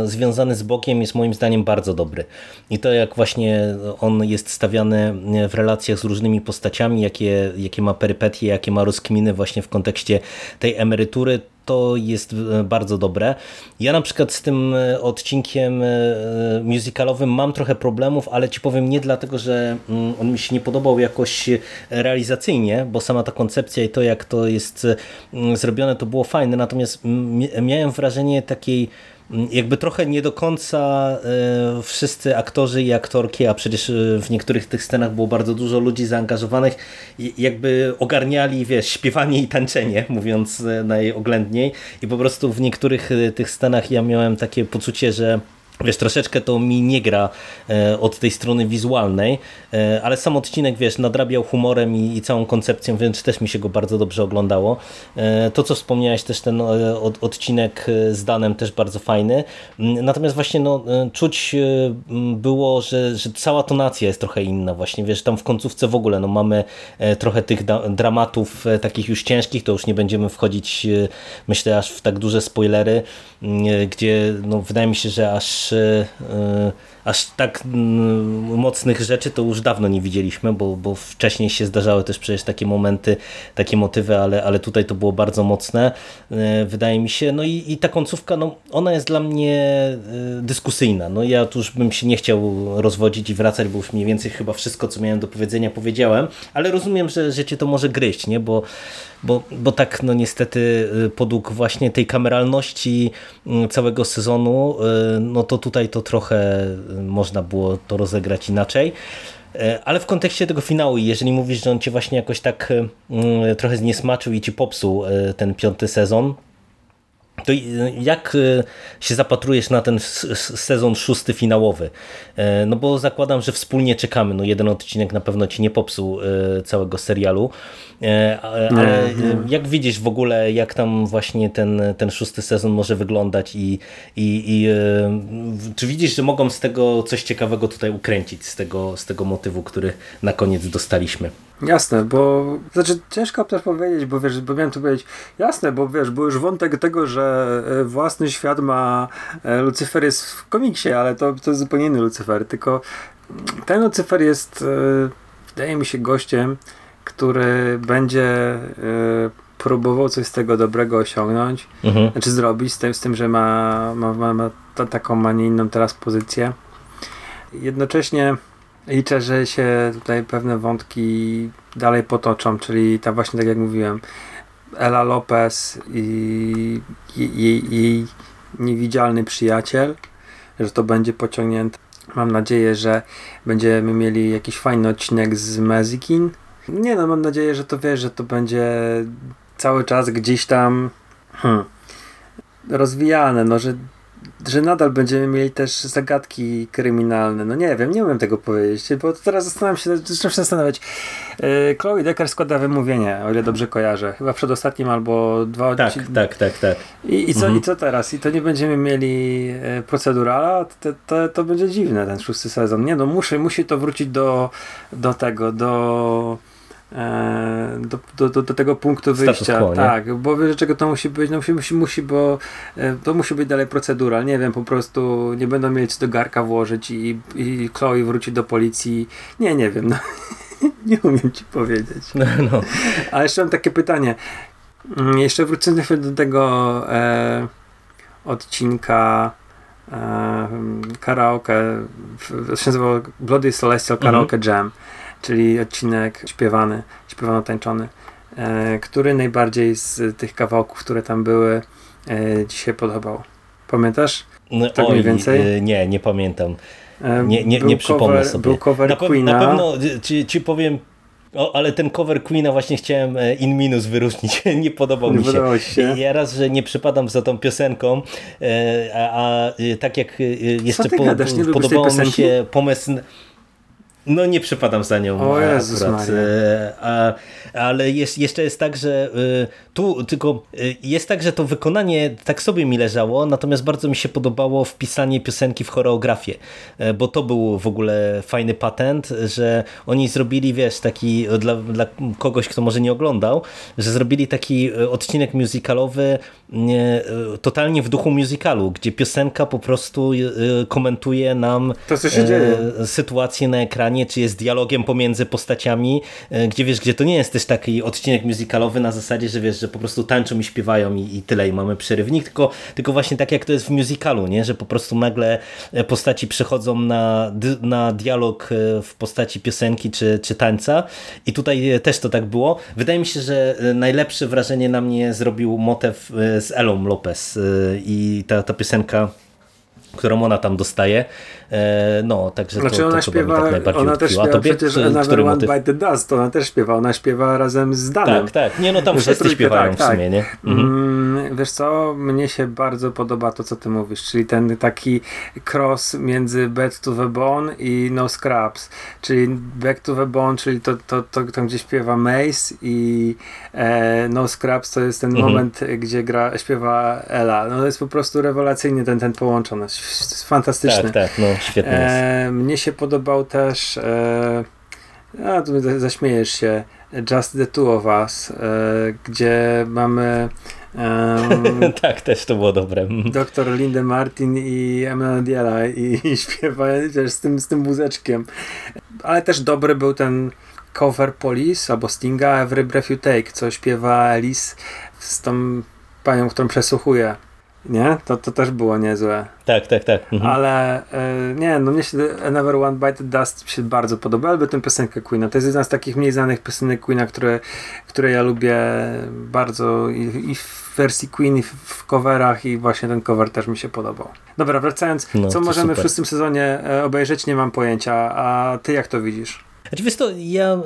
związany z Bokiem jest moim zdaniem bardzo dobry. I to jak właśnie on jest stawiany w relacjach z różnymi postaciami, jakie, jakie ma perypetie, jakie ma rozkminy właśnie w kontekście tej emerytury, to jest e, bardzo dobre. Ja na przykład z tym e, odcinkiem e, musicalowym mam trochę problemów, ale ci powiem nie dlatego, że mm, on mi się nie podobał jakoś realizacyjnie, bo sama ta koncepcja i to jak to jest zrobione to było fajne, natomiast miałem wrażenie takiej jakby trochę nie do końca e, wszyscy aktorzy i aktorki, a przecież e, w niektórych tych scenach było bardzo dużo ludzi zaangażowanych, jakby ogarniali, wiesz, śpiewanie i tańczenie, [LAUGHS] mówiąc e, najoględniej. I po prostu w niektórych tych scenach ja miałem takie poczucie, że Wiesz, troszeczkę to mi nie gra e, od tej strony wizualnej, e, ale sam odcinek, wiesz, nadrabiał humorem i, i, całą koncepcją, więc też mi się go bardzo dobrze oglądało. E, to, co wspomniałeś, też ten od, odcinek z Danem też bardzo fajny. Mm, natomiast właśnie no, czuć było, że, że cała tonacja jest trochę inna właśnie, wiesz, tam w końcówce w ogóle no, mamy trochę tych dramatów takich już ciężkich, to już nie będziemy wchodzić, myślę, aż w tak duże spoilery, mm, gdzie no, wydaje mi się, że aż E, aż tak mocnych rzeczy to już dawno nie widzieliśmy, bo, bo wcześniej się zdarzały też przecież takie momenty, takie motywy, ale, ale tutaj to było bardzo mocne, e, wydaje mi się. No i, i ta końcówka, no, ona jest dla mnie e, dyskusyjna. No ja tu już bym się nie chciał rozwodzić i wracać, bo już mniej więcej chyba wszystko, co miałem do powiedzenia powiedziałem, ale rozumiem, że, że cię to może gryźć, nie? Bo bo, bo tak no niestety podług właśnie tej kameralności całego sezonu, no to tutaj to trochę można było to rozegrać inaczej. Ale w kontekście tego finału, jeżeli mówisz, że on cię właśnie jakoś tak trochę zniesmaczył i ci popsuł ten piąty sezon, to jak się zapatrujesz na ten sezon szósty finałowy? No bo zakładam, że wspólnie czekamy. No jeden odcinek na pewno ci nie popsuł całego serialu. E, ale jak widzisz w ogóle, jak tam właśnie ten, ten szósty sezon może wyglądać i, i, i e, czy widzisz, że mogą z tego coś ciekawego tutaj ukręcić, z tego, z tego motywu, który na koniec dostaliśmy? Jasne, bo znaczy ciężko też powiedzieć, bo wiesz, bo miałem tu powiedzieć, jasne, bo wiesz, bo już wątek tego, że e, własny świat ma Lucyfer jest w komiksie, ale to, to jest zupełnie inny Lucyfer, tylko ten Lucyfer jest wydaje mi się gościem, który będzie y, próbował coś z tego dobrego osiągnąć, mhm. znaczy zrobić, z tym, z tym że ma, ma, ma, ma ta, taką, a nie inną teraz pozycję. Jednocześnie liczę, że się tutaj pewne wątki dalej potoczą, czyli ta właśnie, tak jak mówiłem, Ela Lopez i jej, jej niewidzialny przyjaciel, że to będzie pociągnięte. Mam nadzieję, że będziemy mieli jakiś fajny odcinek z Mezikin, nie no, mam nadzieję, że to wiesz, że to będzie cały czas gdzieś tam hmm, rozwijane, no, że, że nadal będziemy mieli też zagadki kryminalne. No nie wiem, nie umiem tego powiedzieć, bo teraz zastanawiam się, zaczynam się zastanawiać. Yy, Chloe Decker składa wymówienie, o ile dobrze kojarzę. Chyba przedostatnim albo dwa Tak, tak, tak, tak. I, i, co, mhm. I co teraz? I to nie będziemy mieli e, procedurala? To, to, to będzie dziwne, ten szósty sezon. Nie no, musi, musi to wrócić do, do tego, do do, do, do, do tego punktu Status wyjścia. quo, tak, bo wiesz, czego to musi być? No musi, musi, musi bo e, to musi być dalej procedura. Nie wiem, po prostu nie będą mieli co do garka włożyć i, i Chloe wróci do policji. Nie, nie wiem. No. [LAUGHS] nie umiem ci powiedzieć. No, no. Ale jeszcze mam takie pytanie. Mm, Jeszcze wrócimy do tego e, odcinka e, karaoke, w- się nazywało Bloody Celestial Karaoke Jam, czyli odcinek śpiewany, śpiewano-tańczony, e, który najbardziej z tych kawałków, które tam były, e, ci się podobał. Pamiętasz? No, Tak mniej więcej? y, Nie, nie pamiętam. E, Nie, nie, był nie przypomnę cover, sobie. Był cover na, na pewno ci, ci powiem, o, ale ten cover Queena właśnie chciałem e, in minus wyróżnić. [LAUGHS] nie podobał Nie mi się. się? Ja raz, że nie przypadam za tą piosenką, e, a, a tak jak jeszcze ty gadasz? Nie lubisz tej podobał mi się pomysł. No nie przypadam za nią O e, Jezus akurat. E, a, ale jest, jeszcze jest tak, że y, tu tylko y, jest tak, że to wykonanie tak sobie mi leżało, natomiast bardzo mi się podobało wpisanie piosenki w choreografię, e, bo to był w ogóle fajny patent, że oni zrobili, wiesz, taki dla, dla kogoś, kto może nie oglądał, że zrobili taki e, odcinek musicalowy nie, e, totalnie w duchu musicalu, gdzie piosenka po prostu e, komentuje nam To, sytuację na ekranie, czy jest dialogiem pomiędzy postaciami, e, gdzie wiesz, gdzie to nie jest też taki odcinek musicalowy na zasadzie, że wiesz, że po prostu tańczą i śpiewają i, i tyle i mamy przerywnik, tylko, tylko właśnie tak jak to jest w musicalu, nie? że po prostu nagle e, postaci przechodzą na, na dialog e, w postaci piosenki czy, czy tańca i tutaj też to tak było. Wydaje mi się, że najlepsze wrażenie na mnie zrobił motyw z Elą Lopez i ta, ta piosenka którą ona tam dostaje. E, No, także Znaczy to, ona to, to śpiewa, tak najbardziej ona też utkwiło. A śpiewa tobie, przecież Another One? Bite the Dust, ona też śpiewa, ona śpiewa razem z Danem. Tak, tak. Nie, no tam wszyscy trójkę, śpiewają tak, w sumie, nie? Mhm. Mm, wiesz co, mnie się bardzo podoba to, co ty mówisz, czyli ten taki cross między Back to the Bone i No Scraps, czyli Back to the Bone, czyli to, to, to tam, gdzie śpiewa Mace i e, No Scraps to jest ten Mhm. moment, gdzie gra, śpiewa Ella. No to jest po prostu rewelacyjnie ten, ten połączony, to jest fantastyczny. Tak, tak, no świetnie jest. E, mnie się podobał też, e, a tu za- zaśmiejesz się, Just the Two of Us, e, gdzie mamy em, [LAUGHS] tak, też to było dobre. Doktor Lindę Martin i Emma Diela i, i [LAUGHS] śpiewa wiesz, z, tym, z tym wózeczkiem. Ale też dobry był ten cover Police albo Stinga Every Breath You Take, co śpiewa Alice z tą panią, którą przesłuchuje. Nie? To, to też było niezłe. Tak, tak, tak. Mhm. Ale e, nie, no mnie się Another One Bite Dust się bardzo podoba, albo tę piosenkę Queena. To jest jedna z takich mniej znanych piosenek Queena, które, które ja lubię bardzo i, i w wersji Queen, i w, w coverach i właśnie ten cover też mi się podobał. Dobra, wracając, No, co możemy w super. szóstym sezonie e, obejrzeć, nie mam pojęcia, a ty jak to widzisz? Znaczy, wiesz to, ja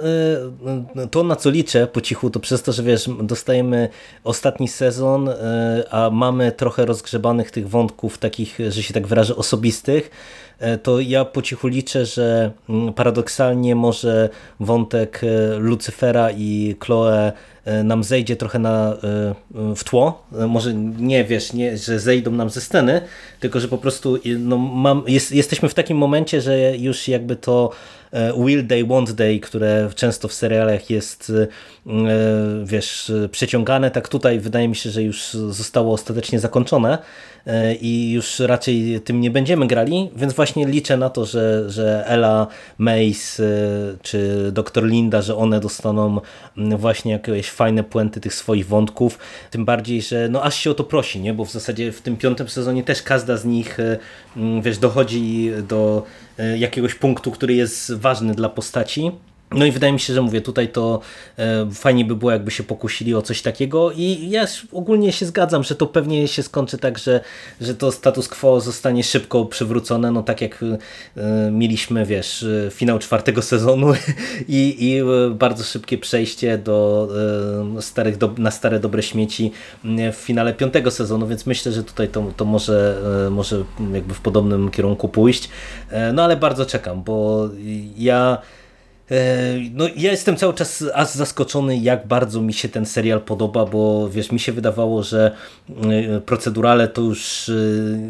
y, to na co liczę po cichu, to przez to, że wiesz, dostajemy ostatni sezon, y, a mamy trochę rozgrzebanych tych wątków takich, że się tak wyrażę, osobistych, to ja po cichu liczę, że mm, paradoksalnie może wątek y, Lucyfera i Chloe y, nam zejdzie trochę na, w tło. Może nie wiesz, nie, że zejdą nam ze sceny, tylko że po prostu no, mam, jest, jesteśmy w takim momencie, że już jakby to e, Will Day, Want Day, które często w serialach jest e, wiesz, e, przeciągane, tak tutaj wydaje mi się, że już zostało ostatecznie zakończone e, i już raczej tym nie będziemy grali, więc właśnie liczę na to, że, że Ella, Mace e, czy Dr. Linda, że one dostaną mm, właśnie jakieś fajne puenty tych swoich wątków, tym bardziej, że no aż się o to prosi, nie? bo w zasadzie w tym piątym sezonie też każda z nich e, mm, wiesz, dochodzi do e, jakiegoś punktu, który jest ważny dla postaci. No i wydaje mi się, że mówię, tutaj to e, fajnie by było, jakby się pokusili o coś takiego. I ja ogólnie się zgadzam, że to pewnie się skończy tak, że, że to status quo zostanie szybko przywrócone, no tak jak e, mieliśmy, wiesz, e, finał czwartego sezonu [LAUGHS] i, i bardzo szybkie przejście do starych, do, na stare dobre śmieci m, w finale piątego sezonu, więc myślę, że tutaj to, to może, może jakby w podobnym kierunku pójść, no ale bardzo czekam, bo ja no, ja jestem cały czas aż zaskoczony, jak bardzo mi się ten serial podoba, bo wiesz, mi się wydawało, że procedurale to już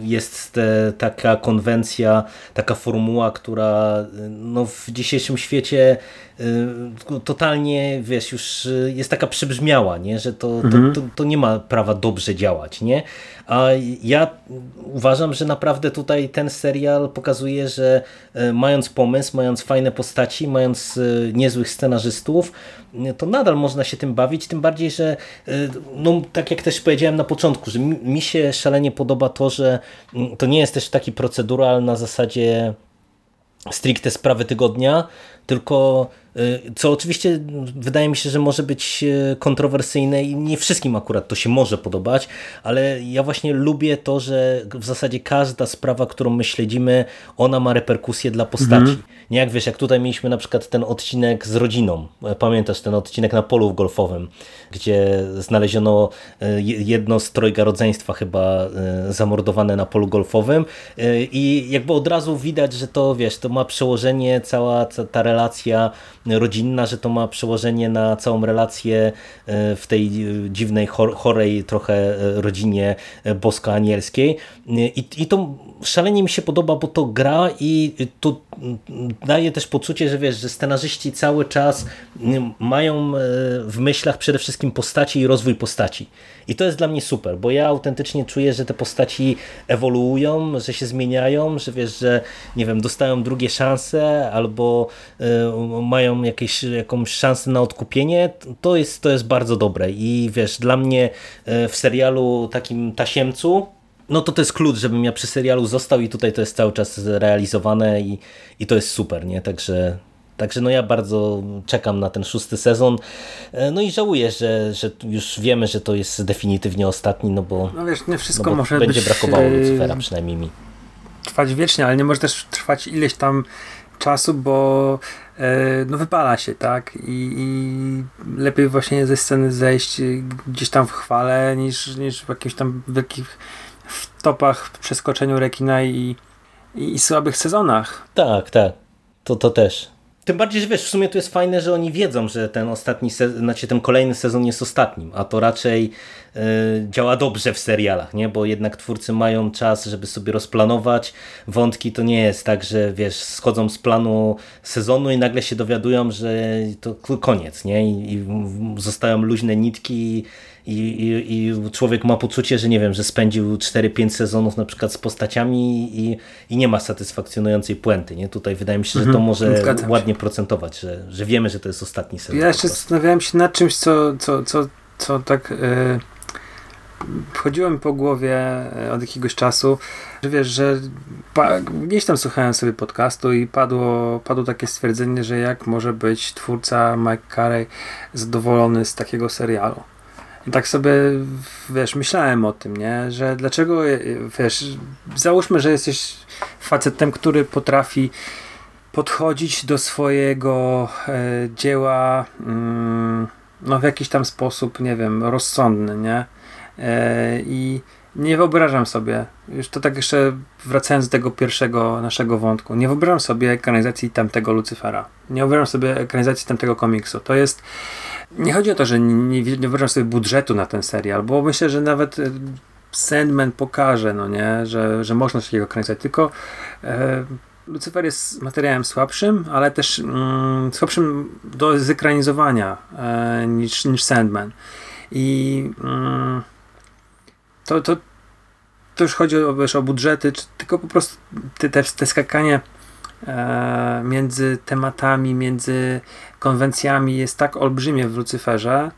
jest te, taka konwencja, taka formuła, która no, w dzisiejszym świecie totalnie, wiesz, już jest taka przybrzmiała, nie? że to, mhm. to, to, to, nie ma prawa dobrze działać. Nie? A ja uważam, że naprawdę tutaj ten serial pokazuje, że mając pomysł, mając fajne postaci, mając Y, niezłych scenarzystów, to nadal można się tym bawić, tym bardziej, że y, no, tak jak też powiedziałem na początku, że mi się szalenie podoba to, że mm, to nie jest też taki procedural na zasadzie stricte sprawy tygodnia, tylko co oczywiście wydaje mi się, że może być y, kontrowersyjne i nie wszystkim akurat to się może podobać, ale ja właśnie lubię to, że w zasadzie każda sprawa, którą my śledzimy, ona ma reperkusje dla postaci. Mhm. Nie jak wiesz, jak tutaj mieliśmy na przykład ten odcinek z rodziną. Pamiętasz ten odcinek na polu golfowym, gdzie znaleziono y, jedno z trojga rodzeństwa chyba zamordowane na polu golfowym i jakby od razu widać, że to wiesz, to ma przełożenie cała ta relacja rodzinna, że to ma przełożenie na całą relację e, w tej e, dziwnej, chorej trochę e, rodzinie bosko-anielskiej. I, I to szalenie mi się podoba, bo to gra i to daje też poczucie, że wiesz, że scenarzyści cały czas mają w myślach przede wszystkim postaci i rozwój postaci. I to jest dla mnie super, bo ja autentycznie czuję, że te postaci ewoluują, że się zmieniają, że wiesz, że nie wiem, dostają drugie szanse albo mają jakieś, jakąś szansę na odkupienie, to jest, to jest bardzo dobre i wiesz, dla mnie e, w serialu takim tasiemcu, no to to jest klucz, żebym ja przy serialu został i tutaj to jest cały czas realizowane i, i to jest super, nie? Także, Także no ja bardzo czekam na ten szósty sezon. E, no i żałuję, że, że już wiemy, że to jest definitywnie ostatni, no bo, no wiesz, nie wszystko no może będzie brakowało e, Lucifera przynajmniej mi. Trwać wiecznie, ale nie może też trwać ileś tam czasu, bo no wypala się, tak? I, I, lepiej właśnie ze sceny zejść gdzieś tam w chwale, niż, niż w jakichś tam wielkich topach, przeskoczeniu rekina i, i, i słabych sezonach. Tak, tak. To, to też. Tym bardziej, że wiesz, w sumie to jest fajne, że oni wiedzą, że ten ostatni sezon, znaczy ten kolejny sezon jest ostatnim, a to raczej yy, działa dobrze w serialach, nie? Bo jednak twórcy mają czas, żeby sobie rozplanować wątki. To nie jest tak, że wiesz, schodzą z planu sezonu i nagle się dowiadują, że to koniec, nie? I, i zostają luźne nitki i, i, i człowiek ma poczucie, że nie wiem, że spędził 4-5 sezonów na przykład z postaciami i, i nie ma satysfakcjonującej puenty. Nie? Tutaj wydaje mi się, że to mhm. może ładnie procentować, że, że wiemy, że to jest ostatni sezon. Ja jeszcze zastanawiałem się nad czymś, co, co, co, co tak yy, wchodziło mi po głowie e, od jakiegoś czasu, że wiesz, że gdzieś tam słuchałem sobie podcastu i padło, padło takie stwierdzenie, że jak może być twórca Mike Carey zadowolony z takiego serialu. Tak sobie, wiesz, myślałem o tym, nie? Że dlaczego, wiesz, załóżmy, że jesteś facetem, który potrafi podchodzić do swojego e, dzieła mm, no w jakiś tam sposób, nie wiem, rozsądny, nie? E, I nie wyobrażam sobie, już to tak jeszcze wracając do tego pierwszego naszego wątku, nie wyobrażam sobie ekranizacji tamtego Lucyfera. Nie wyobrażam sobie ekranizacji tamtego komiksu. To jest nie chodzi o to, że nie, nie, wyobrażam sobie budżetu na ten serial, bo myślę, że nawet e, Sandman pokaże, no nie, że, że można takiego kręcić, tylko e, Lucyfer jest materiałem słabszym, ale też mm, słabszym do zekranizowania e, niż, niż Sandman. I mm, to, to, to już chodzi o, wiesz, o budżety, czy tylko po prostu te, te, te skakanie e, między tematami, między konwencjami jest tak olbrzymie w Lucyferze,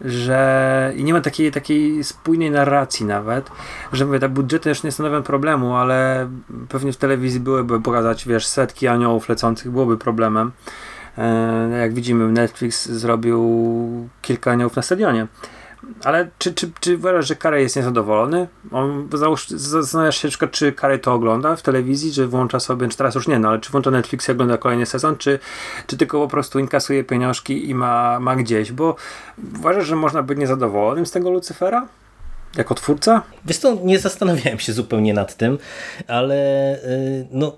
że i nie ma takiej, takiej spójnej narracji nawet, że mówię, te budżety już nie stanowią problemu, ale pewnie w telewizji byłyby pokazać, wiesz, setki aniołów lecących, byłoby problemem. E, jak widzimy, Netflix zrobił kilka aniołów na stadionie. Ale czy, czy, czy uważasz, że Karey jest niezadowolony? On, załóż, zastanawiasz się, czy Karey to ogląda w telewizji, czy włącza sobie, czy teraz już nie, no ale czy włącza Netflix i ogląda kolejny sezon, czy, czy tylko po prostu inkasuje pieniążki i ma, ma gdzieś? Bo uważasz, że można być niezadowolonym z tego Lucyfera? Jako twórca? Wiesz to nie zastanawiałem się zupełnie nad tym, ale yy, no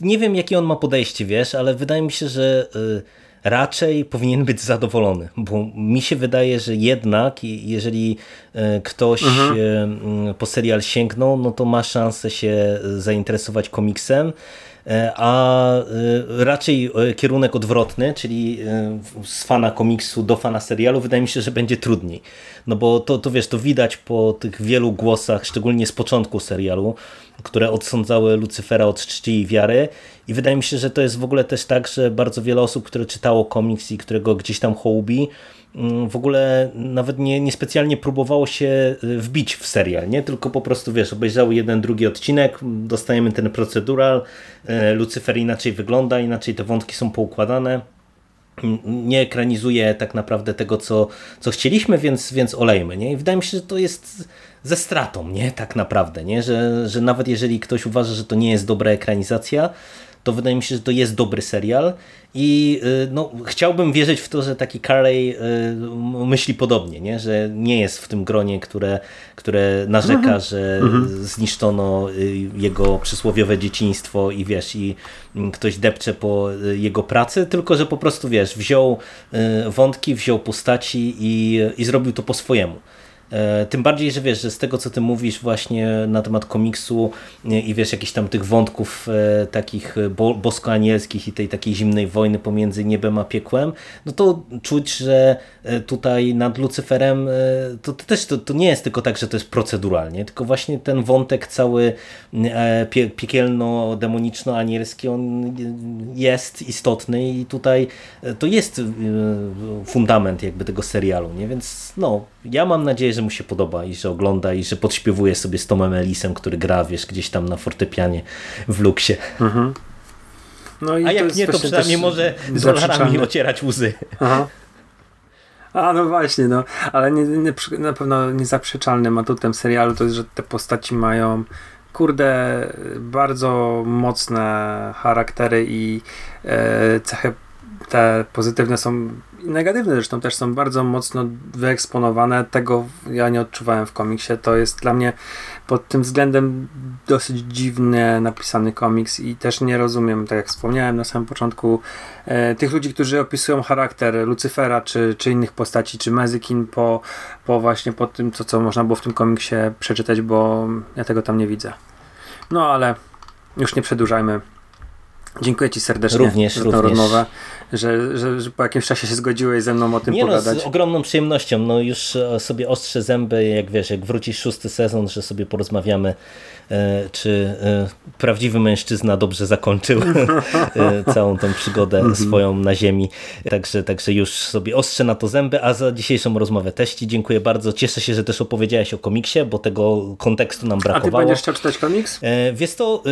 nie wiem jakie on ma podejście, wiesz, ale wydaje mi się, że y, raczej powinien być zadowolony, bo mi się wydaje, że jednak jeżeli y, ktoś Mhm. y, po serial sięgnął, no to ma szansę się zainteresować komiksem, E, a raczej kierunek odwrotny, czyli z fana komiksu do fana serialu, wydaje mi się, że będzie trudniej. No bo to, to wiesz, to widać po tych wielu głosach, szczególnie z początku serialu, które odsądzały Lucyfera od czci i wiary i wydaje mi się, że to jest w ogóle też tak, że bardzo wiele osób, które czytało komiks i którego gdzieś tam hołubi, mm, w ogóle nawet nie, niespecjalnie próbowało się y, wbić w serial, nie? Tylko po prostu, wiesz, obejrzały jeden, drugi odcinek, dostajemy ten procedural, e, Lucyfer inaczej wygląda, inaczej te wątki są poukładane, nie ekranizuje tak naprawdę tego, co, co chcieliśmy, więc, więc olejmy, nie? I wydaje mi się, że to jest ze stratą, nie? Tak naprawdę, nie? Że, że nawet jeżeli ktoś uważa, że to nie jest dobra ekranizacja, to wydaje mi się, że to jest dobry serial i y, no, chciałbym wierzyć w to, że taki Carey y, myśli podobnie, nie? że nie jest w tym gronie, które, które narzeka, że zniszczono y, jego przysłowiowe dzieciństwo i wiesz, i mm, ktoś depcze po jego pracy, tylko że po prostu wiesz, wziął wątki, wziął postaci i, i zrobił to po swojemu. E, Tym bardziej, że wiesz, że z tego co ty mówisz właśnie na temat komiksu i wiesz, jakichś tam tych wątków e, takich e, bo, bosko-anielskich i tej takiej zimnej wojny pomiędzy niebem a piekłem, no to czuć, że tutaj nad Lucyferem to, to też to, to nie jest tylko tak, że to jest proceduralnie, tylko właśnie ten wątek cały pie, piekielno-demoniczno-anielski, on jest istotny i tutaj to jest fundament jakby tego serialu, nie? Więc no, ja mam nadzieję, że mu się podoba i że ogląda i że podśpiewuje sobie z Tomem Ellisem, który gra, wiesz, gdzieś tam na fortepianie w luksie. No i A jak nie, to przynajmniej może dolarami zaprzeczalne. ocierać łzy. Aha. A no właśnie, no, ale nie, nie, na pewno niezaprzeczalnym atutem serialu to jest, że te postaci mają kurde bardzo mocne charaktery i e, cechy te pozytywne są negatywne zresztą też są bardzo mocno wyeksponowane. Tego ja nie odczuwałem w komiksie. To jest dla mnie pod tym względem dosyć dziwnie napisany komiks i też nie rozumiem, tak jak wspomniałem na samym początku, e, tych ludzi, którzy opisują charakter Lucyfera czy, czy innych postaci, czy Mezykin po, po właśnie po tym, co, co można było w tym komiksie przeczytać, bo ja tego tam nie widzę. No ale już nie przedłużajmy. Dziękuję Ci serdecznie Również, za tę również. rozmowę, że, że, że po jakimś czasie się zgodziłeś ze mną o tym Nie no, pogadać. z ogromną przyjemnością. No już e, sobie ostrze zęby, jak wiesz, jak wróci szósty sezon, że sobie porozmawiamy, czy e, prawdziwy mężczyzna dobrze zakończył [LAUGHS] e, całą tą przygodę Mhm. swoją na ziemi. Także, także już sobie ostrze na to zęby, a za dzisiejszą rozmowę też Ci dziękuję bardzo. Cieszę się, że też opowiedziałeś o komiksie, bo tego kontekstu nam A Ty brakowało. będziesz chciał czytać komiks? E, Wiesz to,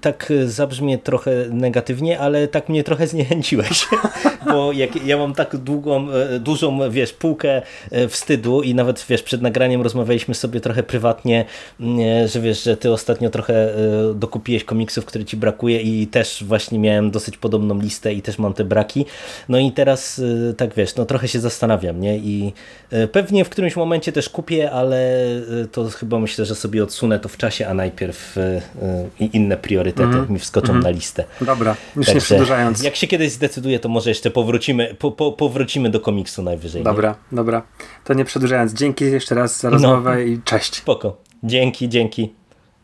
tak zabrzmie trochę negatywnie, ale tak mnie trochę zniechęciłeś, [LAUGHS] bo jak ja mam tak długą, e, dużą, wiesz, półkę e, wstydu i nawet, wiesz, przed nagraniem rozmawialiśmy sobie trochę prywatnie, m, że wiesz, że ty ostatnio trochę e, dokupiłeś komiksów, które ci brakuje i też właśnie miałem dosyć podobną listę i też mam te braki, no i teraz e, tak wiesz, no trochę się zastanawiam, nie, i e, pewnie w którymś momencie też kupię, ale to chyba myślę, że sobie odsunę to w czasie, a najpierw inne priorytety mi wskoczą na listę. Dobra, już nie Także przedłużając. Jak się kiedyś zdecyduje, to może jeszcze powrócimy, po, po, powrócimy do komiksu najwyżej. nie? Dobra, dobra. To nie przedłużając. Dzięki jeszcze raz za rozmowę i cześć. Spoko. Dzięki, dzięki.